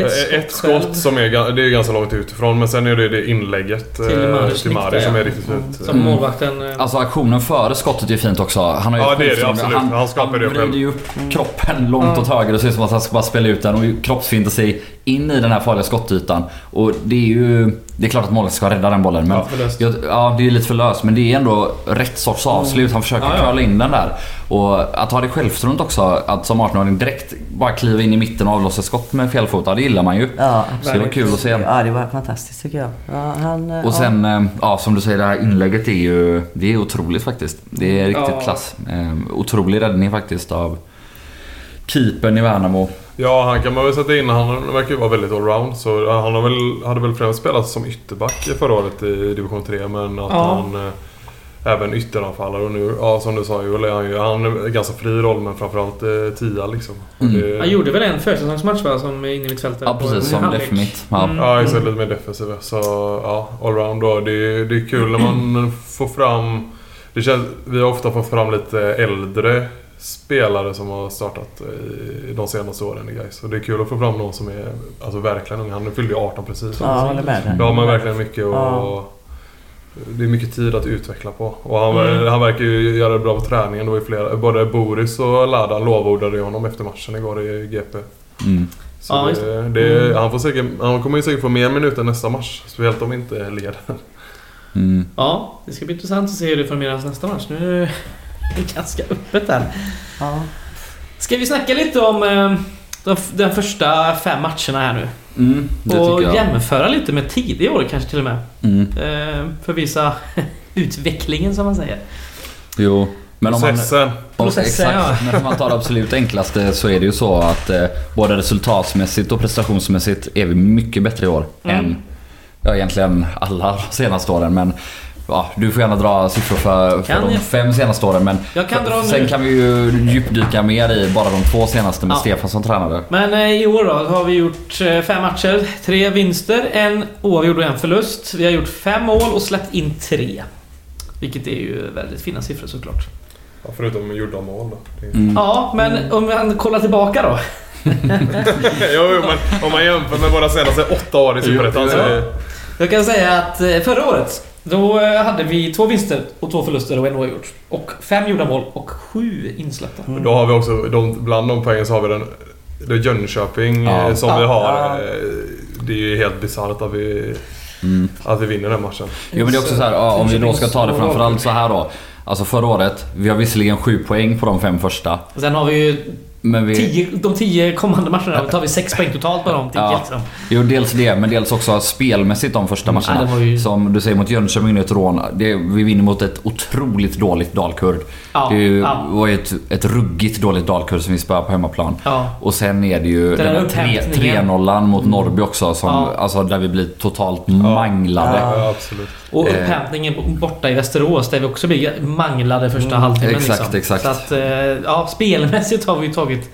Ja, Ett, ett skott som är, det är ganska långt utifrån men sen är det det inlägget Till eh, Mari där, som är riktigt fint. Som målvakten... eh, Alltså aktionen före skottet är fint också. Han har ju Ja, det är det absolut. Han skapar det Han vrider ju upp kroppen långt Ja. åt höger. Det ser ut som att han ska bara spela ut den och kroppsfinta sig in i den här farliga skottytan. Och det är ju... Det är klart att målet ska rädda den bollen men... Ja, jag, ja, det är lite för löst men det är ändå rätt sorts avslut. Han försöker Ja, ja. curla in den där. Och att ha det självförtroendet också. Att som 18-åring direkt bara kliva in i mitten och avlossa skott med felfota. Det gillar man ju. Ja, Så det var kul att se. Ja, det var fantastiskt tycker jag. Ja, han, eh, Och sen, eh, ja som du säger, det här inlägget är ju det är otroligt faktiskt. Det är riktigt Ja. klass. Eh, otrolig räddning faktiskt av keepern i Värnamo. Ja, han kan man väl sätta in. Han verkar ju vara väldigt allround. Så han har väl, hade väl främst spelat som ytterback förra året i division 3. Men att Ja. han eh, även ytteranfallare. Och nu, ja som du sa Joel, han ju han är en ganska fri roll men framförallt eh, tia liksom. Mm. det- Han gjorde väl en försäsongsmatch va, som är inne i mittfältet? Ja precis, som halvlek. def mitt. Ja. Mm. Ja, exakt. Lite mer defensiva. Så ja, allround då. Det, är- det är kul när man [CLEARS THROAT] får fram... Det känns, vi har ofta fått fram lite äldre spelare som har startat i de senaste åren i Gais. Och det är kul att få fram någon som är alltså, verkligen ung. Han fyllde ju 18 precis. Ja, jag håller med dig. Då har man verkligen mycket att... Ja. det är mycket tid att utveckla på. Och han, Mm. han verkar ju göra det bra på träningen. Det var flera, både Boris och Ladan lovordade honom efter matchen igår i GP. Mm. Så Ja, det, det, han, får säkert, han kommer ju säkert få mer minuter nästa match. Speciellt om vi inte leder. Mm. Ja, det ska bli intressant att se hur det formeras nästa match. Nu [LAUGHS] ganska öppet där. Ja. Ska vi snacka lite om eh, de, de första fem matcherna här nu? Mm, och jämföra lite med tidigare år kanske till och med. Mm. Eh, för att visa [LAUGHS] utvecklingen som man säger. Jo. Men om man, Processen. om, Processen, exakt, men om man tar det absolut enklaste så är det ju så att eh, både resultatsmässigt och prestationsmässigt är vi mycket bättre i år Mm. än ja, egentligen alla de senaste åren. Men ja, du får gärna dra siffror för, för de jag? fem senaste åren. Men Jag kan dra sen nu. kan vi ju djupdyka mer i bara de två senaste med Ja. Stefan som tränare. Men eh, i år då har vi gjort eh, fem matcher. Tre vinster, en oavgjord och en förlust. Vi har gjort fem mål och släppt in tre. Vilket är ju väldigt fina siffror såklart. Ja, förutom gjorda mål då. Mm. Ja, men om man kollar tillbaka då. [LAUGHS] jo, men om man jämför med våra senaste åtta år i Superettan så Jag kan säga att eh, förra året då eh, hade vi två vinster och två förluster och en oavgjord. Och fem gjorda mål och sju insläppta. Mm. Då har vi också, de, bland de poängen så har vi den det är Jönköping Ja. eh, som Ja. vi har. Ja. eh, Det är ju helt bisarrt att vi, Mm. att vi vinner den matchen. Jo men det är också så här, ja, om vi då ska ta det framförallt så här då. Alltså förra året, vi har visserligen sju poäng på de fem första. Och Sen har vi ju Men vi... tio, de tio kommande matcherna. Då tar vi sex poäng totalt på de tio. Ja. Liksom. Jo, dels det, men dels också spelmässigt de första Mm, matcherna. var ju- Som du säger mot Jönköping nu, ett rån. Det, vi vinner mot ett otroligt dåligt Dalkurd. Ja, det ju, ja. var ju ett, ett ruggigt dåligt Dalkurd som vi spöar på hemmaplan. Ja. Och sen är det ju den upphämtningen. 3-0 mot Norrby också, som, Ja. alltså, där vi blir totalt manglade. Ja. Ja, absolut. Och Eh. upphämtningen borta i Västerås där vi också blir manglade första Mm, halvtimmen. exakt, liksom. exakt. Så att, eh, ja, spelmässigt har vi ju tagit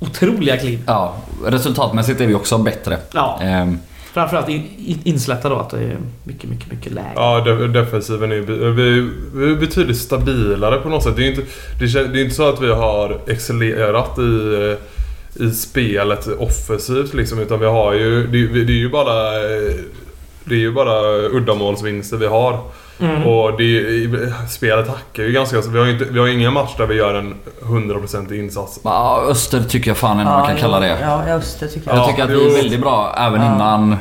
otroliga kliv. Ja, resultatmässigt är vi också bättre. Ja, Ehm, framförallt in, in, insläppta då att det är mycket, mycket, mycket lägre. Ja, de- defensiven är vi, vi är betydligt stabilare på något sätt. Det är inte, det kän- det är inte så att vi har excellerat i, eh, i spelet offensivt liksom. Utan vi har ju... Det, det är ju bara... Det är ju bara uddamålsvinster vi har. Mm. Och det, i- spelet hackar ju ganska... Vi har ju inte, vi har ju ingen match där vi gör en 100% insats. ja, Öster tycker jag fan ändå man kan Ja, kalla det. Ja, Öster tycker jag. Jag Ja, tycker att vi är väldigt bra även Ja. innan...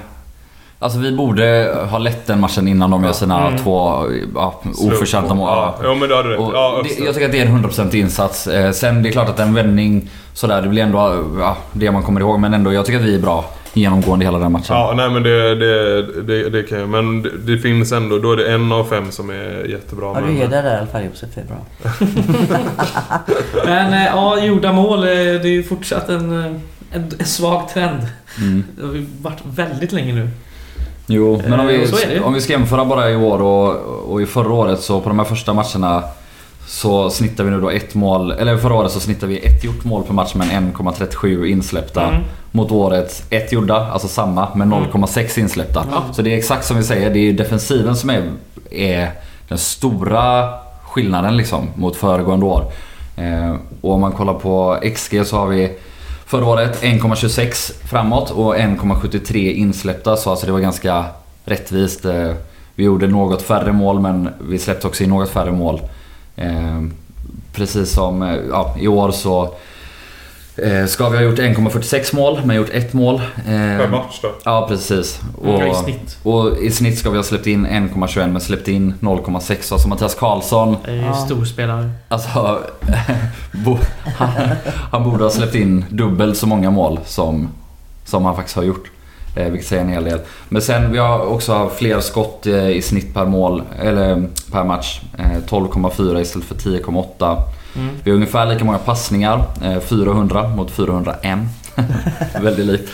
Alltså vi borde ha lett den matchen innan de gör sina Mm. två ja, oförtjänta mål. Ja, ja, men det rätt. Ja, det, jag tycker att det är en 100% insats. Eh, sen det är klart att en vändning sådär, det blir ändå ja, det man kommer ihåg. Men ändå, jag tycker att vi är bra genomgående hela den matchen. Ja, nej men det, det, det, det kan jag. Men det, det finns ändå, då är det en av fem som är jättebra. Ja, du är där i alla fall Josef. Det är bra. [LAUGHS] Men eh, ja, gjorda mål. eh, Det är ju fortsatt en, eh, en, en svag trend. Mm. Det har ju varit väldigt länge nu. Jo, men om vi, om vi ska jämföra bara i år och, och i förra året så på de här första matcherna så snittar vi nu då ett mål, eller förra året så snittar vi ett gjort mål per match men 1,37 insläppta. Mm. Mot året ett gjorda, alltså samma, men 0,6 insläppta. Ja. Så det är exakt som vi säger, det är defensiven som är, är den stora skillnaden liksom mot föregående år. Eh, och om man kollar på XG så har vi förra året 1,26 framåt och 1,73 insläppta. Så alltså det var ganska rättvist. Eh, vi gjorde något färre mål men vi släppte också in något färre mål. Eh, precis som eh, ja, i år så eh, ska vi ha gjort 1,46 mål men gjort ett mål. Eh, Per match då. Ja precis. Och, Ja, i snitt. och i snitt ska vi ha släppt in 1,21 men släppt in 0,6. Alltså Mattias Karlsson, Det är ju Ja. storspelare. alltså [LAUGHS] han borde ha släppt in dubbelt så många mål som, som han faktiskt har gjort. Eh, vilket säger en hel del. Men sen vi har också fler skott eh, i snitt per mål, eller per match. Eh, 12,4 istället för 10,8. Mm. Vi har ungefär lika många passningar, eh, 400 mot 401. [LAUGHS] Väldigt likt.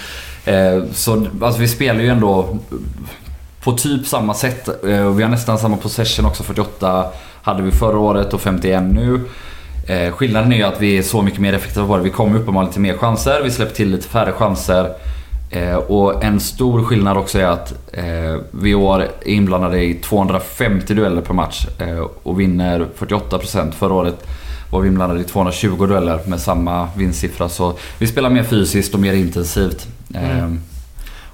Eh, Så alltså, vi spelar ju ändå på typ samma sätt. Eh, Vi har nästan samma possession också. 48 hade vi förra året och 51 nu. Eh, Skillnaden är ju att vi är så mycket mer effektiva på det. Vi kommer uppenbarligen till mer chanser. Vi släpper till lite färre chanser. Eh, Och en stor skillnad också är att eh, år är inblandade i 250 dueller per match eh, och vinner 48%. Förra året var vi inblandade i 220 dueller med samma vinstsiffra. Så vi spelar mer fysiskt och mer intensivt. Mm.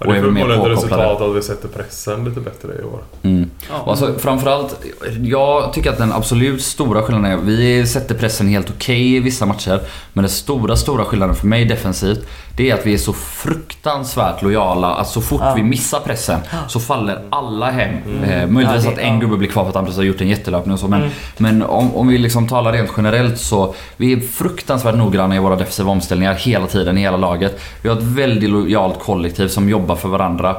Ja, och det är väl mer förmodligen ett påkopplade. resultat av att vi sätter pressen lite bättre i år. Mm. Ja. Och alltså, framförallt, jag tycker att den absolut stora skillnaden är, vi sätter pressen helt okej i vissa matcher. Men den stora, stora skillnaden för mig defensivt, det är att vi är så fruktansvärt lojala. Att så fort Ja. vi missar pressen så faller alla hem. Eh, möjligtvis Ja, det- att en ja. gubbe blir kvar för att han precis har gjort en jättelöpning och så. Men, Mm. men om, om vi liksom talar rent generellt så, vi är fruktansvärt noggranna i våra defensiva omställningar hela tiden, i hela laget. Vi har ett väldigt lojalt kollektiv som jobbar för varandra.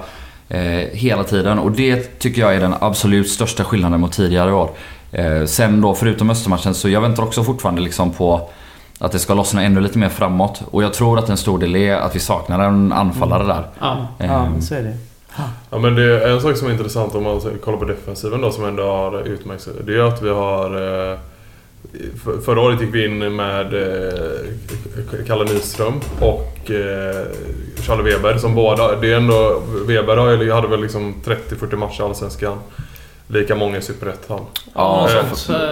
Eh, hela tiden och det tycker jag är den absolut största skillnaden mot tidigare år. Eh, sen då förutom Östermatchen så jag väntar också fortfarande liksom på att det ska lossna ännu lite mer framåt. Och jag tror att en stor del är att vi saknar en anfallare där. Ja. Ja, Eh, så är det. Ja men det är en sak som är intressant om man kollar på defensiven då som ändå har utmärkt sig. Det är att vi har... eh, för- Förra året gick vi in med eh, Kalle Nyström och eh, Charlie Weber som båda... Det är ändå... Weber hade väl liksom 30-40 matcher i Allsvenskan. Lika många i Superettan. Ja, eh,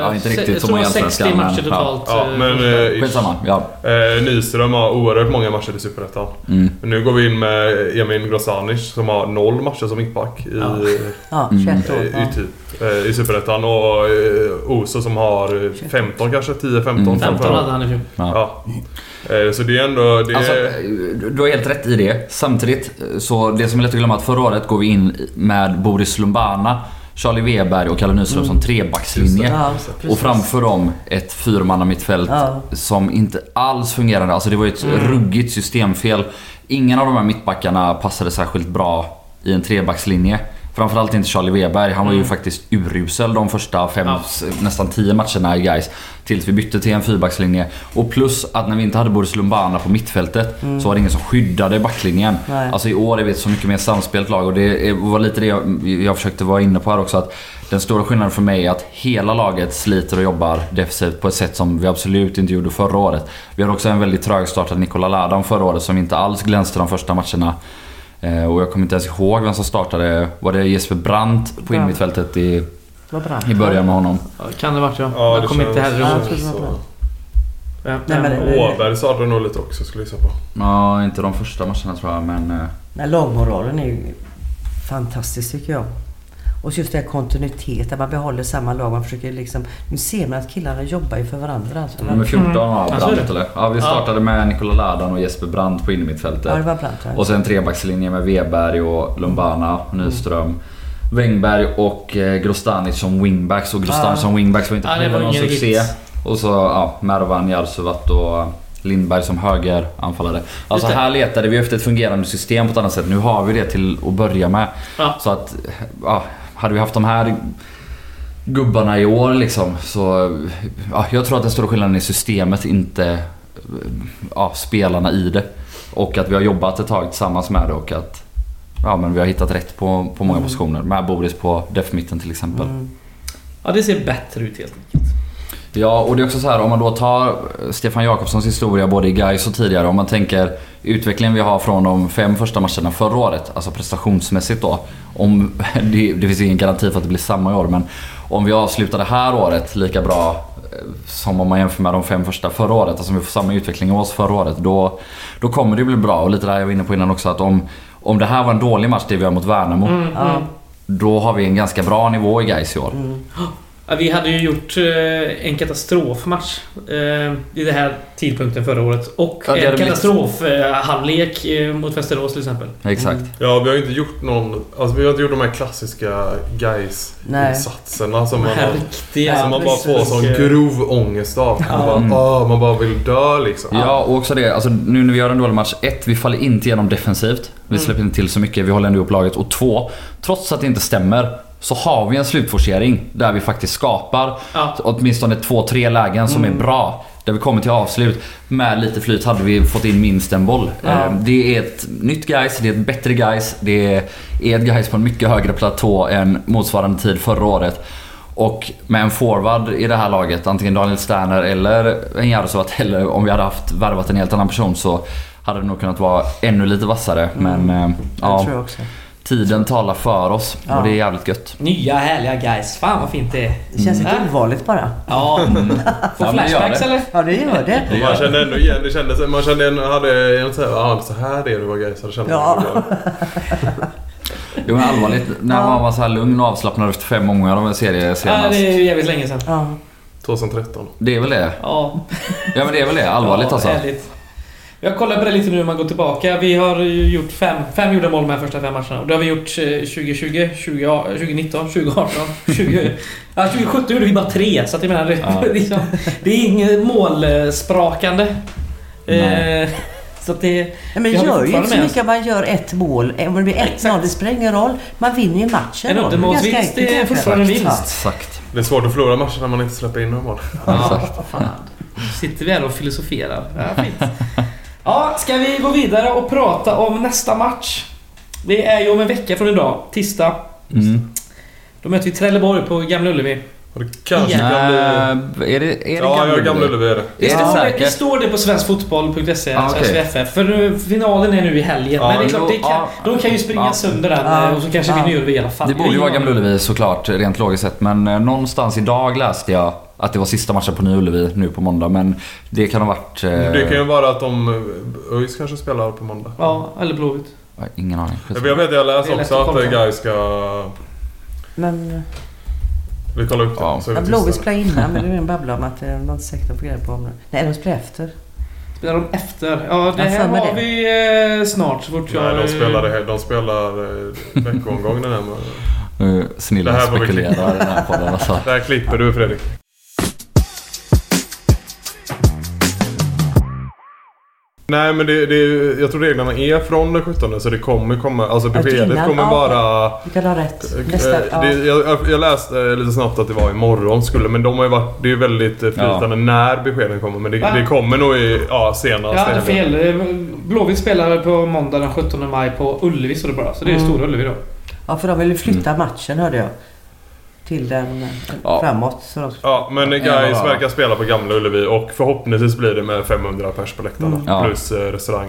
ja, inte riktigt jag så tror många det var 60 allsvenska, men, matcher ja. totalt. Ja, eh, men... eh, Skitsamma, ja. Eh, Nyström har oerhört många matcher i Superettan. Mm. Nu går vi in med Emin Grosanic som har noll matcher som mittback i, Ja. [LAUGHS] Ja, Mm. 21 år. i, i, typ, eh, i Superettan. Och eh, Oso som har eh, 15 kanske, 10-15. Mm. 15 hade han i fjol. Ja. Eh, Så det är ändå... Det Alltså, är, du har helt rätt i det. Samtidigt, så det som är lätt att glömma att förra året går vi in med Boris Lumbana, Charlie Weber och Kalle Nyström som trebackslinje. Ja. Och framför dem ett fyrmanna mittfält Ja. som inte alls fungerade. Alltså det var ju ett ruggigt systemfel. Ingen av de här mittbackarna passade särskilt bra i en trebackslinje. Framförallt inte Charlie Weber. Han var ju faktiskt urusel de första fem, Ja. nästan tio matcherna i guys Tills vi bytte till en fyrbackslinje. Och plus att när vi inte hade Boris Lumbana på mittfältet så var det ingen som skyddade backlinjen. Nej. Alltså i år är vi ett så mycket mer samspelt lag och det var lite det jag, jag försökte vara inne på här också. Att den stora skillnaden för mig är att hela laget sliter och jobbar defensivt på ett sätt som vi absolut inte gjorde förra året. Vi har också en väldigt trögstartad Nikola Ladan förra året som inte alls glänste de första matcherna. Eh, och jag kommer inte ens ihåg vem som startade. Var det Jesper Brandt på innermittfältet i, i början med honom? Kan det varit ja. ja, jag det kommer inte heller Ja, ihåg. det. Ja, Nej, men-. Åberg startade nog lite också skulle jag gissa på. Ja, inte de första matcherna tror jag men... eh, Men lagmoralen är ju fantastisk tycker jag. Och just det här kontinuitet, att man behåller samma lag. Man försöker liksom... Nu ser man att killarna jobbar ju för varandra. Alltså. Nummer 14 var Ja, så är Brandt eller? Ja, vi startade med Nikola Ladan och Jesper Brandt på innermittfältet. Ja, det var Brandt. va? Och sen trebackslinje med Weberg och Lumbana, Nyström. Wängberg och eh, Grostanic som wingbacks. Och Grostanic Ja. som wingbacks var inte Ja, heller var någon succé. hit. Och så ja, Mervan, Jarsuvat och Lindberg som högeranfallare. Alltså Just det. här letade vi efter ett fungerande system på ett annat sätt. Nu har vi det till att börja med. Ja. Så att, ja, hade vi haft de här gubbarna i år liksom så... Ja, jag tror att den stora skillnaden är systemet, inte ja, spelarna i det. Och att vi har jobbat ett tag tillsammans med det och att ja, men vi har hittat rätt på, på många positioner. Med Boris på def-mitten till exempel. Mm. ja, det ser bättre ut helt enkelt. Ja, och det är också så här om man då tar Stefan Jakobssons historia både i Gais och tidigare. Om man tänker utvecklingen vi har från de fem första matcherna förra året, alltså prestationsmässigt då. Om, [LAUGHS] det, det finns ingen garanti för att det blir samma i år, men om vi avslutar det här året lika bra eh, som om man jämför med de fem första förra året, alltså om vi får samma utveckling i oss förra året, då, då kommer det bli bra. Och lite det här jag var inne på innan också, att om, om det här var en dålig match det vi gör mot Värnamo, Mm, mm. då har vi en ganska bra nivå i Gais i år. Ja, vi hade ju gjort eh, en katastrofmatch eh, i den här tidpunkten förra året. Och Ja, en katastrofhalvlek eh, mot Västerås till exempel. Exakt. Ja, vi har inte gjort någon... Alltså vi har inte gjort de här klassiska Nej. guys-insatserna som man har... riktiga... Som man bara får sån grov ångest av. Man, bara, Mm. åh, man bara vill dö liksom. Ja, och också det. Alltså, nu när vi gör en dålig match. Ett, vi faller inte igenom defensivt. Vi Mm. släpper inte till så mycket. Vi håller ändå upp laget. Och två, trots att det inte stämmer. Så har vi en slutforcering där vi faktiskt skapar Ja. åtminstone två, tre lägen som är bra. Där vi kommer till avslut. Med lite flyt hade vi fått in minst en boll. Ja. Eh, Det är ett nytt guys, det är ett bättre guys. Det är ett guys på en mycket högre platå än motsvarande tid förra året. Och med en forward i det här laget, antingen Daniel Sterner eller en Jarosovat eller om vi hade haft värvat en helt annan person så hade det nog kunnat vara ännu lite vassare. Men eh, Det ja, tror jag också. Tiden talar för oss Ja. och det är jävligt gött. Nya härliga guys. Fan vad fint det är. Det känns lite Mm. ovanligt bara. Ja. [LAUGHS] Får Ja, det flashbacks det. eller? Ja, det gör det. Man kände ändå igen, det kändes, man kände en, hade en så här, ja så här är det var Gaisare kände Ja. man. [LAUGHS] Jo men allvarligt, när Ja. man var så här lugn och avslappnad efter fem omgångar av en serie Ja, senast. det är ju jävligt länge sedan. Ja. 2013. Det är väl det? Ja. Ja men det är väl det, allvarligt ja, alltså. Ärligt. Jag kollar på det lite nu när man går tillbaka. Vi har ju gjort fem, fem gjorda mål de här första fem matcherna. Och det har vi gjort eh, 2020, 20, 2019, 2018, 20... Ja, 2017 [LAUGHS] gjorde vi bara tre. Så att jag menar, [LAUGHS] det, Ja. liksom, det är inget målsprakande. Eh, [LAUGHS] så att det... Nej, men det gör ju inte så mycket om man gör ett mål. Om det blir ett Exakt. noll, det spelar ingen roll. Man vinner ju matchen. En. Det är fortfarande en vinst. Exakt. Det är svårt att förlora matcher när man inte släpper in några mål. Ja, fan. Nu sitter vi här och filosoferar. Ja, fint. Ja, ska vi gå vidare och prata om nästa match? Det är ju om en vecka från idag, tisdag. Mm. Då möter vi Trelleborg på Gamla Ullevi. Och det kanske Igen. kan bli... Äh, är det, är det Ja, Gamla ja, Gamla Ullevi? Är det. Det, Är det står, det, säkert? står det på svenskfotboll.se, Ah, okej. SVFF. För nu, finalen är nu i helgen. Ja, men det är klart, det kan, ja. de kan ju springa Ja. sönder den eh, och så kanske Ja. vi Ullevi i alla fall. Det borde ju vara Gamla Ullevi såklart, rent logiskt sett. Men eh, någonstans idag läste jag att det var sista matchen på Nya Ullevi nu på måndag. Men det kan ha varit... Eh, Det kan ju vara att de... ÖIS kanske spelar på måndag. Ja, eller Blåvitt. Ingen aning. Jag vet, jag Det läste är också att att. Gais ska... Men Vi kollar upp det. Ja. så är vi Blåvitt tysta. spelar innan, men det är en babbla om att det är något säkert på grejer på om det. Nej, de spelar efter. Spelar de efter? Ja, det här har det. vi eh, snart så fort jag... Nej, de spelar, det, de spelar eh, veckoomgång den här med. Nu snillen Det här får vi spekulerar i den här podden alltså. Där klipper du Fredrik. Nej men det, det, jag tror reglerna är från den 17 så det kommer komma, alltså beskedet innan, kommer ja. vara... Du kan ha rätt. Eh, Nästa, ja. det, jag, jag- läste eh, lite snabbt att det var imorgon skulle men de har ju varit, det är väldigt eh, flytande när beskeden kommer men det, det kommer nog i, ja senast. Helgen. fel. Blåvitt spelar på måndag den 17 maj på Ullevi står det bara. Så det är Mm. Stora Ullevi då. ja, för de vill ju flytta matchen hörde jag. Till den Ja. framåt. Så de, Ja men ja. verkar spela på Gamla Ullevi och förhoppningsvis blir det med 500 pers på läktarna. Mm. Plus eh, restaurang.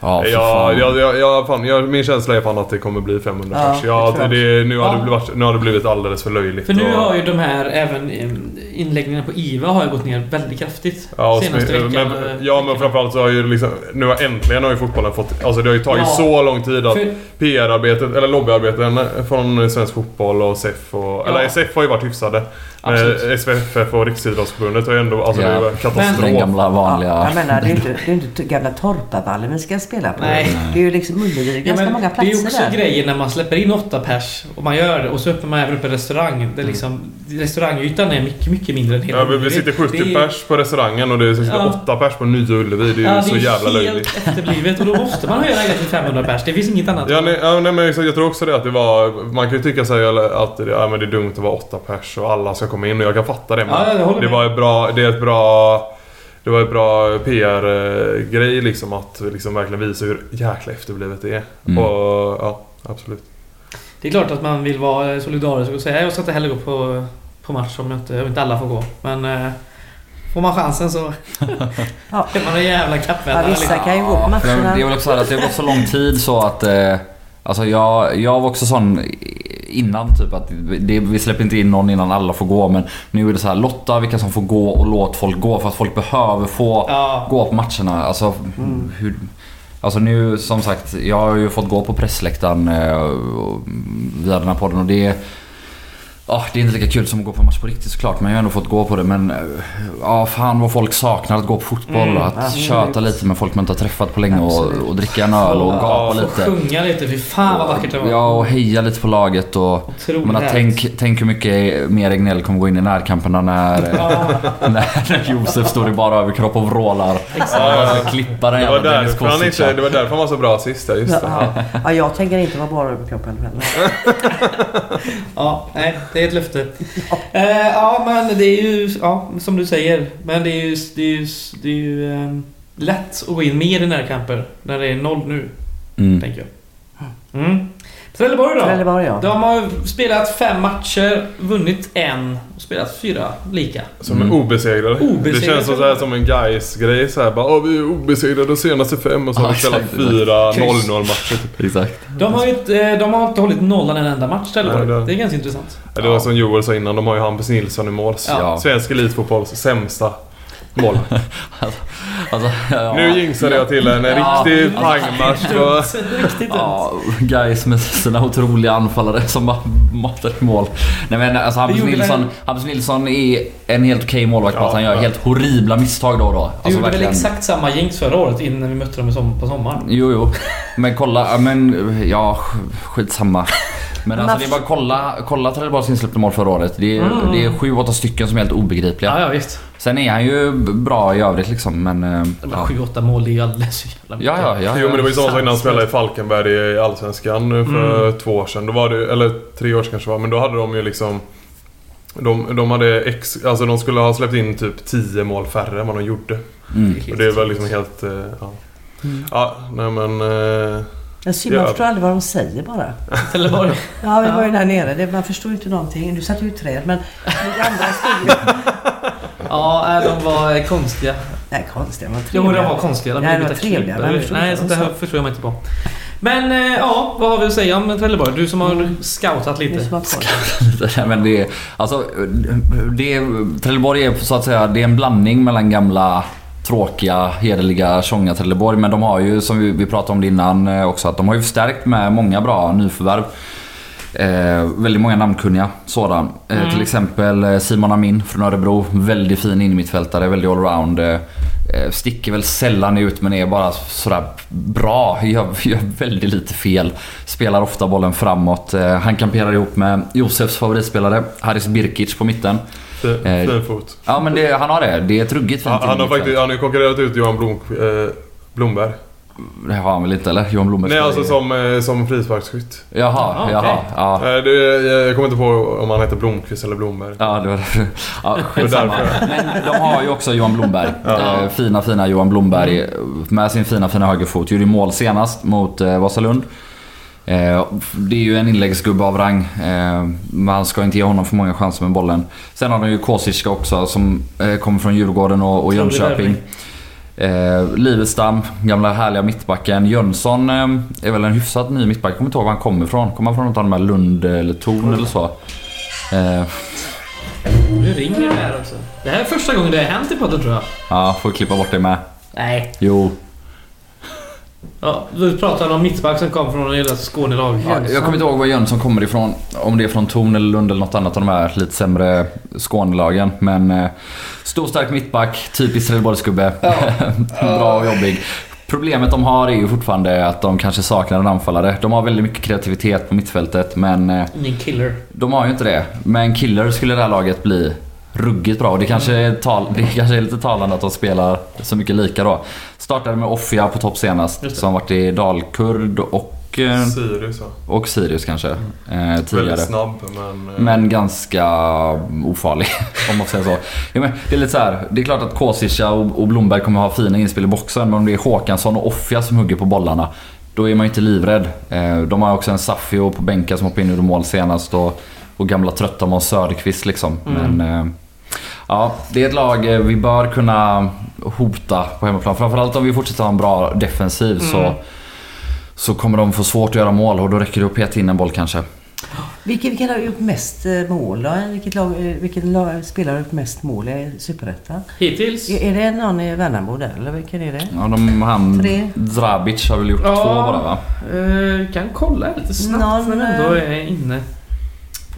Ja, för Ja, fan. ja, ja, ja, fan, ja, min känsla är fan att det kommer bli 500 Ja, pers. Ja, det det, jag nu, har Ja. det blivit, nu har det blivit alldeles för löjligt. För nu och- har ju de här även eh, inläggningarna på IVA har ju gått ner väldigt kraftigt. Ja, senaste smi- veckan. men, eh, ja men framförallt så har ju liksom, nu har äntligen har ju fotbollen fått, alltså det har ju tagit Ja. så lång tid att För, PR-arbetet, eller lobbyarbeten från Svensk Fotboll och SEF och, eller SF har ju varit hyfsade. Men Absolut. SVFF och Riksidrottsförbundet har ju ändå, alltså det är Ja. katastrof. Den gamla vanliga... Ja, jag menar, det är ju inte, det är ju inte gamla Torpavallen vi ska spela på. Nej. Det är ju liksom Ullevi. Ja, ganska men många det är ju platser också där. grejer när man släpper in åtta pers och man gör det och så öppnar man även upp en restaurang. Mm. Där liksom, restaurangytan är mycket, mycket mindre än hela Ja, vi, vi Ullevi. sitter 70 Det är- pers på restaurangen och det sitter Ja. 8 pers på Nya Ullevi. Det är ju Ja, så det är jävla helt löjligt. efterblivet och då måste man höja det till 500 pers. Det finns inget annat. Ja, nej, ja, nej, men jag tror också det att det var... Man kan ju tycka sig att det, ja, men det är dumt att vara åtta pers och alla ska komma in och jag kan fatta det. Men Ja, det var ett bra... Det är ett bra... Det var ett bra PR-grej liksom att liksom verkligen visa hur jäkla efterblivet det är. Mm. Och ja, absolut. Det är klart att man vill vara solidarisk och säga jag ska inte heller gå på, på match om jag inte, om inte alla får gå. Men eh, får man chansen så [LAUGHS] Ja. är man en jävla Ja, kappvändare. vissa liksom. kan ju gå på matcherna. Det är väl också så här att det har gått så lång tid så att... Eh, alltså jag, jag var också sån innan typ att det, vi släpper inte in någon innan alla får gå. Men nu är det så här lotta vilka som får gå och låt folk gå för att folk behöver få Ja. gå på matcherna. Alltså, Mm. hur, alltså nu som sagt, jag har ju fått gå på pressläktaren eh, via den här podden och det Ja, det är inte lika kul som att gå på match på riktigt såklart men jag har ändå fått gå på det. Men eh, ja, fan vad folk saknar att gå på fotboll Mm, och att absolut. köta lite med folk man inte har träffat på länge och, och dricka en öl och Ja, gapa få lite. sjunga lite. Fy fan vad vackert det var. Ja, och heja lite på laget och... Menar, tänk, tänk hur mycket mer Regnell kommer gå in i närkamperna när, Ja, [LAUGHS] när Josef står i bara överkropp och vrålar. exakt. Klippa den Det var, jävla Dennis därför han Kosic. inte, det var därför han var så bra sist, ja, just det. Ja, ja, jag tänker inte vara bara över kroppen heller. [LAUGHS] Ja, nej, det är ett löfte. [LAUGHS] Eh, ja, men det är ju, ja, som du säger. Men det är ju, det är ju, det är ju ehm, lätt att gå in mer i närkamper när det är noll nu, Mm. tänker jag. Mm. Trelleborg då? Trelleborg ja. De har spelat fem matcher, vunnit en och spelat fyra lika. Som Mm. är obesegrade. Obesegrade. Det känns som, så här, som en guys grej så här, bara, "Åh, Vi är obesegrade de senaste fem och så har vi spelat exakt. fyra Kryss. 0-0 matcher. Typ. Exakt. De har, inte, eh, de har inte hållit nollan en enda match, Trelleborg. Nej, det- Det är ganska intressant. Ja. Det var som Joel sa innan, de har ju Hampus Nilsson i mål. Ja. Svensk elitfotbolls sämsta mål. [LAUGHS] Alltså, ja. Nu jinxade jag till en Ja. riktig pangmatch. och- [LAUGHS] Riktigt dumt. Ja, guys med sina otroliga anfallare som bara matar i mål. Nej men alltså Hampus Nilsson, Hampus Nilsson är en helt okej målvakt på Ja, att han gör ja. helt horribla misstag då och då. Du Alltså, gjorde väl exakt samma jinx förra året innan vi mötte dem på sommaren? Jo, jo. Men kolla, ja, men ja, sk- skitsamma. Men alltså det är bara att kolla, kolla Trelleborgs insläppta mål förra året. Det är, Mm. det är sju, åtta stycken som är helt obegripliga. Ja, ja visst. Sen är han ju bra i övrigt liksom, men... eh, De Ja, här 7-8 mål, det är ju alldeles för jävla mycket. ja, ja. ja, Jo men det var ju samma sak när han spelade i Falkenberg i Allsvenskan nu för Mm. två år sedan. Då var det, eller tre år sedan kanske var, men då hade de ju liksom... De, de hade ex, alltså de skulle ha släppt in typ 10 mål färre än vad de gjorde. Mm. Och det var liksom helt... eh, Ja, Mm. ja nej men... eh, Jag ser, man Ja. förstår aldrig vad de säger bara. [LAUGHS] Trelleborg. Ja, vi var ju där nere. Det, man förstår ju inte någonting. Du satt ju i träd men [LAUGHS] det andra stod ju... Ja, nej, de var konstiga. Nej, konstiga. Jo, trevliga. de var konstiga. De Nej, de var lite trevliga, Nej, inte sånt sa. förstår jag mig inte på. Men eh, ja, vad har vi att säga om Trelleborg? Du som har Mm. scoutat lite. ha- [LAUGHS] Nej, men det är, alltså, det är, Trelleborg är så att säga det är en blandning mellan gamla tråkiga, hederliga tjonga Trelleborg. Men de har ju, som vi, vi pratade om det innan eh, också, att de har ju förstärkt med många bra nyförvärv. Eh, väldigt många namnkunniga sådan. Eh, Mm. Till exempel eh, Simon Amin från Örebro. Väldigt fin innermittfältare, väldigt allround. Eh, eh, sticker väl sällan ut men är bara sådär bra. Gör, gör väldigt lite fel. Spelar ofta bollen framåt. Eh, han kamperar ihop med Josefs favoritspelare Haris Birkic på mitten. fin, Eh, fot. Ja men det, han har det. Det är ett ruggigt fint Han, han har faktiskt han har konkurrerat ut Johan Blom, eh, Blomberg. Det har han väl inte eller? Johan Blomberg Nej alltså som, eh, som frisparksskytt. Jaha, Ah, okej. jaha. Ja. Eh, det, jag kommer inte på om han heter Blomqvist eller Blomberg. Ja, det var [LAUGHS] ja, Det skitsamma. därför. Men de har ju också Johan Blomberg. Ja. Eh, fina, fina Johan Blomberg med sin fina, fina högerfot. Gjorde ju mål senast mot Vasalund. Det är ju en inläggsgubbe av rang. Man ska inte ge honom för många chanser med bollen. Sen har de ju Kosicka också som kommer från Djurgården och, Jönköping. värvning. Eh, Livestam, gamla härliga mittbacken. Jönsson eh, är väl en hyfsat ny mittback. Jag kommer inte ihåg var han kommer ifrån. Kommer han från något av de här Lund eller Torn eller så? Eh, Nu ringer det här också. Det här är första gången det har hänt i podden tror jag. ja, får klippa bort det med. Nej. Jo. Ja, vi pratade om mittback som kom från hela Skånelag. Ja, jag kommer inte ihåg var Jönsson kommer ifrån. Om det är från Torn eller Lund eller något annat av de här lite sämre Skånelagen. Men eh, stor stark mittback, typisk Trelleborgsgubbe. [LAUGHS] Bra och jobbig. Problemet de har är ju fortfarande att de kanske saknar en anfallare. De har väldigt mycket kreativitet på mittfältet men eh, Ingen killer. de har ju inte det. Men Killer skulle det här laget bli ruggigt bra. Och det kanske, är tal, det kanske är lite talande att de spelar så mycket lika då. Startade med Offia på topp senast. Som varit i Dalkurd och, eh, Sirius ja. och Sirius kanske. Eh, tidigare. Väldigt snabb men... eh, Men ganska ofarlig [LAUGHS] om man säga så. Jo, men det är lite så här, det är klart att Kosica och, och Blomberg kommer ha fina inspel i boxen men om det är Håkansson och Offia som hugger på bollarna då är man ju inte livrädd. Eh, De har också en Safio på bänken som hoppade in ur mål senast och, och gamla trötta Måns Söderqvist liksom. Mm. Men eh, ja, det är ett lag eh, vi bör kunna hota på hemmaplan. Framförallt om vi fortsätter ha en bra defensiv så, Mm. så kommer de få svårt att göra mål och då räcker det att peta in en boll kanske. Vilken, vilken har gjort mest eh, mål då? Vilket lag, vilken lag, spelare har gjort mest mål i Superettan? Hittills? Är, är det någon i Värnamo där eller vilken är det? Ja, de, han Tre. Drabic har väl gjort Ja. två bara va? Uh, kan kolla lite snabbt Någon, vi ändå är inne.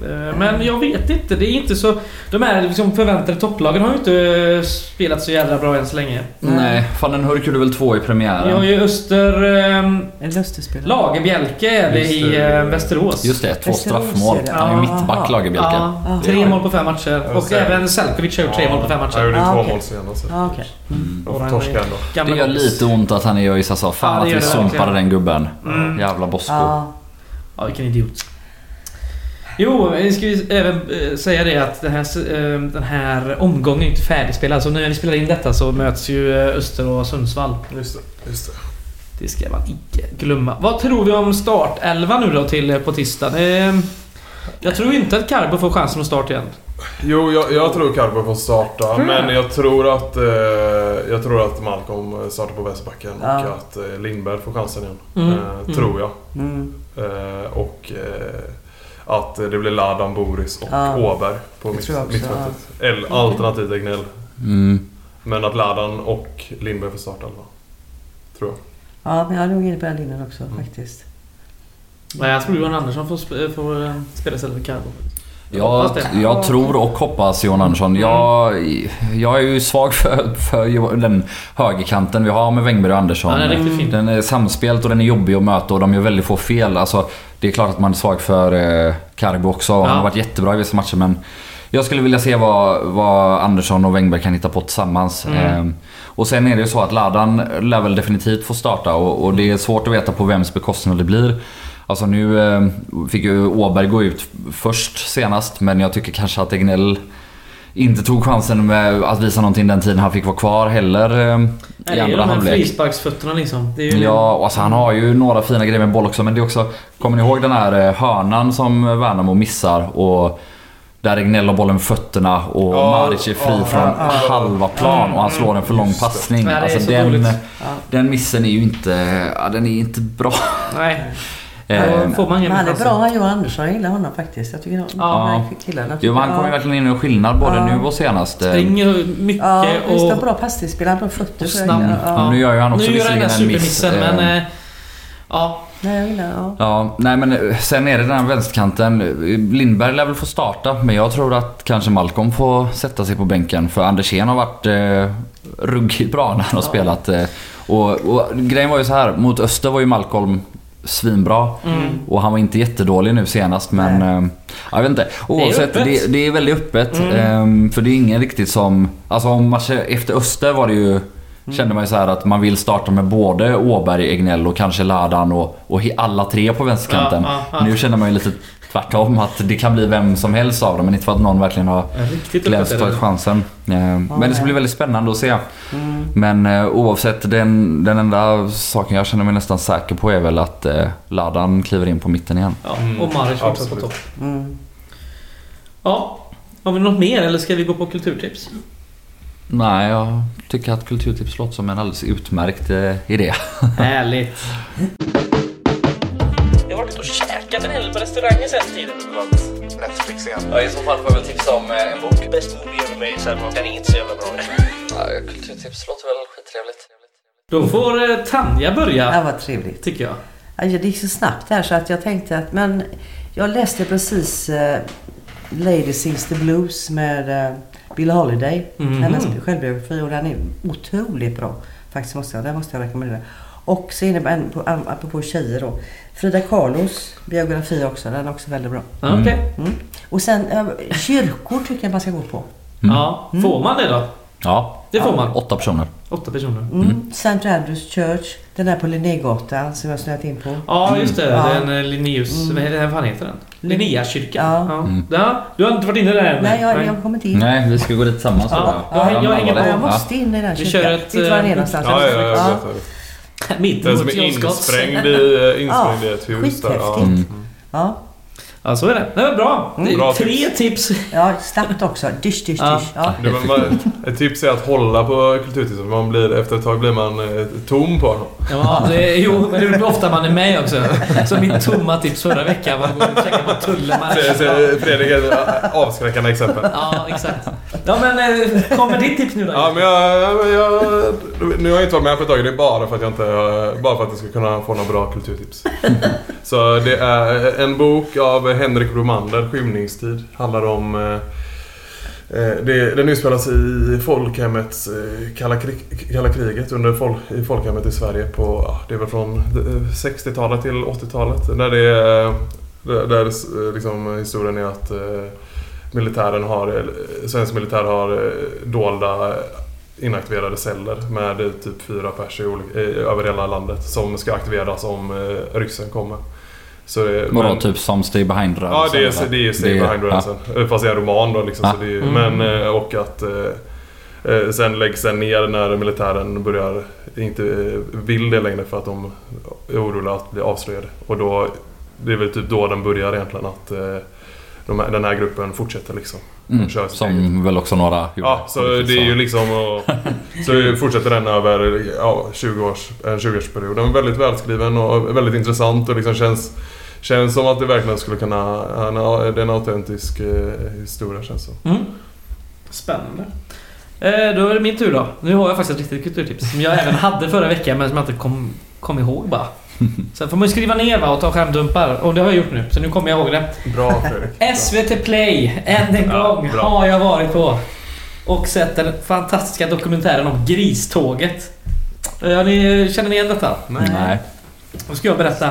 Eh, Men jag vet inte. Det är inte så... De här liksom förväntade topplagen har ju inte spelat så jävla bra än så länge. Nej. Nej, fan den Hurk gjorde väl två i premiären. Jag har ju Öster... ehm, En lustigspelare? Lagerbjälke är det i eh, Västerås. Just det, två Västerås straffmål. är det. Han är ju mittback Lagerbjälke. Ja, Ja. tre mål på fem matcher. Och även Selkovic har gjort tre mål på fem Han matcher. gjorde Ah, två okej. mål senast. Ja, okej. Mm. De får torska ändå. Det gör lite ont att han är i ÖIS alltså. Fan att vi sumpade den gubben. Mm. Jävla Bosko. Ja. Ja, vilken idiot. Jo, vi ska vi även eh, säga det att den här, eh, den här omgången är inte färdigspelad. Så när vi spelar in detta så möts ju eh, Öster och Sundsvall. Just det. Just det. Det ska man icke glömma. Vad tror vi om startelva nu då till på tisdag? Eh, jag tror inte att Carbo får chansen att starta igen. Jo, jag, jag tror Carbo får starta. Men jag tror att Jag tror att Malcolm startar på vänsterbacken Ja. och att Lindberg får chansen igen. Mm. Mm. Tror jag. Mm. Och att det blir Ladan, Boris och Ja. Åberg på mitt, mittfältet. Eller alternativt Egnell. Mm. Men att Ladan och Lindberg får starta elva. Tror jag. Ja, men jag är nog inne på den linjen också Mm. faktiskt. Nej, jag tror Johan Andersson får, sp- får eh, spela istället för Carbo. Jag, jag tror och hoppas Johan Andersson. Jag, jag är ju svag för, för den högerkanten vi har med Wängberg och Andersson. Ja, den är. Den är samspelt och den är jobbig att möta och de gör väldigt få fel. Alltså, det är klart att man är svag för eh, Carbo också. Han Ja. har varit jättebra i vissa matcher men jag skulle vilja se vad, vad Andersson och Wängberg kan hitta på tillsammans. Mm. Eh, och sen är det ju så att Ladan lär väl definitivt få starta och, och det är svårt att veta på vems bekostnad det blir. Alltså nu eh, fick ju Åberg gå ut först senast men jag tycker kanske att Egnell inte tog chansen med att visa någonting den tiden han fick vara kvar heller eh, Nej, i det är andra de här halvlek. frisparksfötterna liksom. Det är ju Ja, och alltså han har ju några fina grejer med boll också men det är också... Kommer ni ihåg den här eh, hörnan som Värnamo missar? Och där Egnell har bollen med fötterna och Ja, Maric är fri ja, från ja. halva plan och han slår en för lång passning. Det är Alltså så den, den missen är ju inte... Ja, den är inte bra. Nej, Eh, får man Men han är bra han Johan Andersson. Jag gillar honom faktiskt. Jag tycker de, Ja. killarna. Jo, men han kommer verkligen in en skillnad både Ja. nu och senast. Eh, Springer mycket Ja, visst och, bra passningsspel. Han har bra fötter. och snabb. Ja, Ja. nu gör ju han också visserligen en miss. supermissen eh, men... eh, Ja, Nej, jag gillar... Ja. Ja, nej men eh, sen är det den här vänsterkanten. Lindberg lär väl få starta, men jag tror att kanske Malcolm får sätta sig på bänken. För Andersén har varit eh, ruggigt bra när han har spelat. Eh, och, och grejen var ju så här, mot Öster var ju Malcolm svinbra. Mm. Och han var inte jättedålig nu senast men... Eh, jag vet inte. Oavsett, öppet. det, det är väldigt öppet. Mm. Eh, för det är ingen riktigt som... Alltså om matchen efter Öster var det ju... Kände man ju så här att man vill starta med både Åberg, Egnell och kanske Ladan och, och alla tre på vänsterkanten. Ja, ja, ja. Nu känner man ju lite tvärtom att det kan bli vem som helst av dem men inte för att någon verkligen har riktigt glänst och tagit chansen. Eh, Men det ska bli väldigt spännande att se. Mm. Men eh, oavsett, den, den enda saken jag känner mig nästan säker på är väl att eh, Ladan kliver in på mitten igen. Ja, Mm, och Maric fortsatt på topp. Mm. Ja. Har vi något mer eller ska vi gå på kulturtips? Nej, jag tycker att kulturtips låter som en alldeles utmärkt eh, idé. [LAUGHS] Härligt. Jag har varit och käkat en hel på restauranger sen tiden. Netflix igen. Ja, I så fall får jag väl tipsa om en bok. Bäst movie ever made, så den är inte så jävla bra. [LAUGHS] Ja, kulturtips låter väl skittrevligt. Då får eh, Tanja börja, Det var trevligt. tycker jag. Ja, Det gick så snabbt här så att jag tänkte att... Men jag läste precis eh, Lady Sings the Blues med eh, Bill Holiday. Mhm. Hennes självbiografi och den är otroligt bra. Faktiskt måste jag, den måste jag rekommendera. Och så innebär apropå tjejer då. Frida Kahlos biografi också. Den är också väldigt bra. Ja, Okej. Mm. Och sen eh, kyrkor tycker jag man ska gå på. Ja, får man det då? Ja, Det får man. åtta personer. Åtta personer. Mm. St. Andrews Church. Den där på Linnégatan som jag har snöat in på. Ja, just det. Ja. Den eh, Linnaeus... Mm. Vad fan heter den? Linnéakyrkan. Ja. Ja. Mm. ja. Du har inte varit inne där än? Nej, jag, jag har kommit in. Nej, vi ska gå dit tillsammans. Ja, tror jag- jag- jag Ja, jag måste in i den Vi kyrkan. kör Vet ett, du var den är eh, någonstans? Ja, ja, ja, Mitt Den som är insprängd i, eh, insprängd i ett hus där. Ja. Mm. Ja. Ja, så är det. Det var bra. Mm. Bra Tre tips. ja, snabbt också. Dysch, dysch, Ja. dysch. Ja. Det, man, man, ett tips är att hålla på kulturtipset. Man blir, efter ett tag blir man eh, tom på dem. Ja, det jo, men det är ofta man är med också. Så mitt tomma tips förra veckan var att checka på så Fredrik är ett avskräckande exempel. Ja, exakt. Ja, men eh, kommer ditt tips nu då? Ja, men jag, jag, nu har jag inte varit med på ett tag. Det är bara för att jag inte... Bara för att jag ska kunna få några bra kulturtips. Så det är en bok av Eh, Henrik Bromander, Skymningstid. Handlar om... Eh, eh, Det, den utspelas i folkhemmets eh, kalla, krig, kalla kriget under folk, i folkhemmet i Sverige på, ja, det är väl från eh, 60-talet till 80-talet. Där det är, där, där liksom historien är att eh, militären har, svensk militär har dolda inaktiverade celler med typ fyra pers i olika, eh, över hela landet som ska aktiveras om eh, ryssen kommer. Så det, Vadå, men- typ som Stay Behind-rörelsen? Ja, det är, det är Stay Det Behind rörelsen. Fast det är en roman då liksom. Ja. Så det är, Mm. Men, eh, och att... eh, Eh, sen läggs den ner när militären börjar inte eh, vill det längre för att de är oroliga att bli avslöjade. Och då, det är väl typ då den börjar egentligen att eh, de här, den här gruppen fortsätter liksom. Mm, som väl också några gjorde. Ja, så det är ju liksom... Och, [LAUGHS] så fortsätter den över ja, 20 års, en 20-årsperiod. Den är väldigt välskriven och väldigt intressant och liksom känns... Känns som att det verkligen skulle kunna... Det är en autentisk eh, historia känns det som. Mm. Spännande. Eh, då är det min tur då. Nu har jag faktiskt ett riktigt kulturtips som jag även hade förra veckan men som jag inte kom, kom ihåg bara. [LAUGHS] Sen får man ju skriva ner va, och ta skärmdumpar. Och det har jag gjort nu, så nu kommer jag ihåg det. Bra Fredrik. [LAUGHS] SVT Play, än en Ja, gång, bra. har jag varit på. Och sett den fantastiska dokumentären om Griståget. Ja, ni känner ni igen detta? Nej. Då ska jag berätta.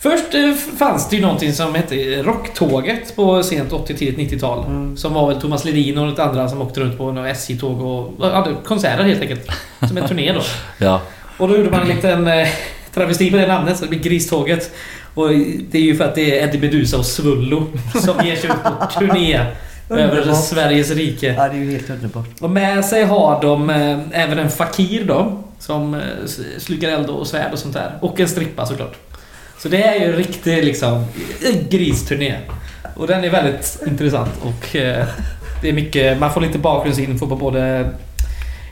Först eh, fanns det ju någonting som hette Rocktåget på sent 80 tidigt 90-tal. Mm. Som var väl Thomas Ledin och något andra som åkte runt på några SJ-tåg och hade konserter helt enkelt. Som en turné då. [LAUGHS] Ja. Och då gjorde man en liten eh, travesti på det namnet så det blir Griståget. Och det är ju för att det är Eddie Meduza och Svullo som ger sig ut på turné [LAUGHS] över. Sveriges rike. Ja, det är ju helt underbart. Och med sig har de eh, även en fakir då. Som eh, slukar eld och svärd och sånt där. Och en strippa såklart. Så det är ju en riktig liksom gristurné. Och den är väldigt intressant och eh, det är mycket, man får lite bakgrundsinfo på både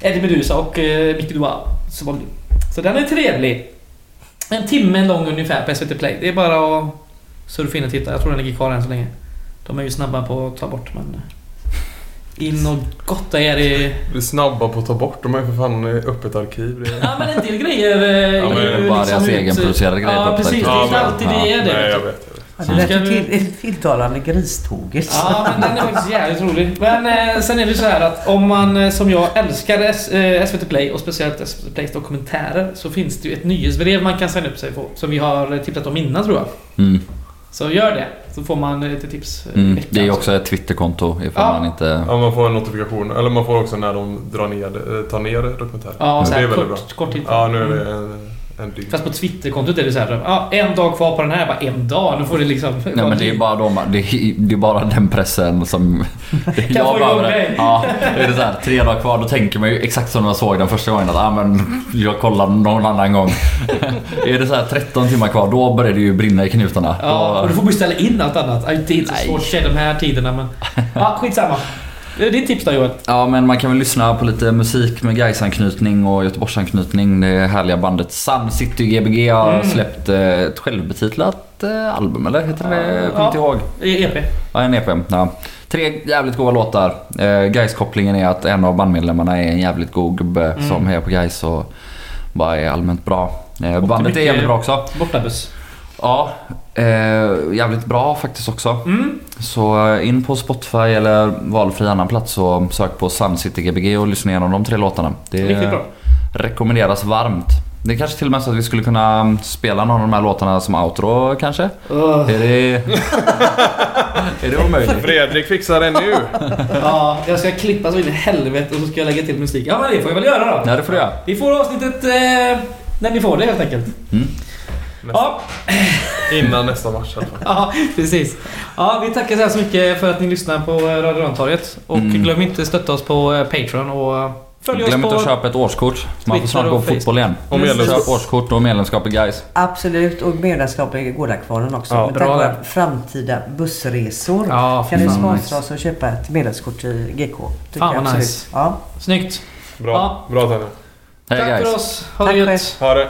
Eddie Meduza och eh, Micke Dual. Så, så den är trevlig. En timme lång ungefär på SVT Play. Det är bara att surfa in och titta. Jag tror den ligger kvar än så länge. De är ju snabba på att ta bort men... eh, In och gotta er i... Vi är snabba på att ta bort. De ju för fan öppet arkiv. Det är... Ja men en del grejer eh, Ja, men är ju bara deras ut- egenproducerade grejer på Ja precis, det är inte alltid det är det. Nej, jag vet. Ja, det lät vi- ju till, tilltalande Griståget. Ja men den är faktiskt jävligt rolig. Men eh, sen är det så här att om man eh, som jag älskar S- eh, SVT Play och speciellt SVT Plays dokumentärer så finns det ju ett nyhetsbrev man kan signa upp sig på. Som vi har eh, tipsat om innan tror jag. Mm. Så gör det. Så får man eh, lite tips Mm. Det är också ett Twitterkonto ifall Ja. man inte... Ja, man får en notifikation. Eller man får också när de drar ner, tar ner dokumentären. Ja, så det är här, väldigt bra. kort, kort tid. Ja, nu är Mm. det en, en dygn. Fast på Twitterkontot är det så här, ja, en dag kvar på den här. Bara en dag, nu får det liksom... Nej men det är bara de, det är, det är bara den pressen som... [LAUGHS] få jag igång dig. Ja, det är så här, tre dagar kvar, då tänker man ju exakt som jag såg den första gången att ah, men jag kollar någon annan gång. [LAUGHS] är det så här 13 timmar kvar, då börjar det ju brinna i knutarna. Ja, och Då, du får beställa in allt annat. Det är inte så svårt att de här tiderna men... Ja, skitsamma. Ditt tips då Joel? ja men man kan väl lyssna på lite musik med Gais-anknytning och Göteborgsanknytning. Det härliga bandet Sun City Gbg har Mm. släppt eh, ett självbetitlat eh, album, eller heter det? Jag kommer Ja. inte ihåg. EP? Ja, en EP. Ja. Tre jävligt goda låtar. Eh, Gais-kopplingen är att en av bandmedlemmarna är en jävligt god gubbe Mm. som hejar på Gais och bara är allmänt bra. Bandet är jävligt bra också. Bortabuss. Ja, eh, jävligt bra faktiskt också. Mm. Så eh, in på Spotify eller valfri annan plats och sök på Sun City Gbg och lyssna igenom de tre låtarna. Det Riktigt bra. rekommenderas varmt. Det är kanske till och med så att vi skulle kunna spela någon av de här låtarna som outro kanske? Är det... [LAUGHS] är det omöjligt? Fredrik fixar det nu. [LAUGHS] Ja, jag ska klippa så in i helvete och så ska jag lägga till musik. Ja men det får jag väl göra då. Ja, det får du göra. Vi får avsnittet eh, när ni får det helt enkelt. Mm. Ja, [CLEARS THROAT] Innan nästa match i alla fall. ja, precis. Ja, vi tackar så så mycket för att ni lyssnar på eh, Radio Rantorget. Och Mm. glöm inte stötta oss på eh, Patreon och eh, följ Glöm oss inte på... att köpa ett årskort. Man får snart gå och fotboll igen. Och medlemskap. Köp årskort och medlemskap i Gais. Absolut, och medlemskap i Gårdakvarnen också. Ja, Med bra tack vare framtida bussresor Ja, kan ni sponsra nice. oss och köpa ett medlemskort i GK. Tycker Fan vad nice. Ja. Snyggt. Bra. Ja. Bra Tanja. Hej Tack guys. för oss. Ha Tack det gött. Ha det.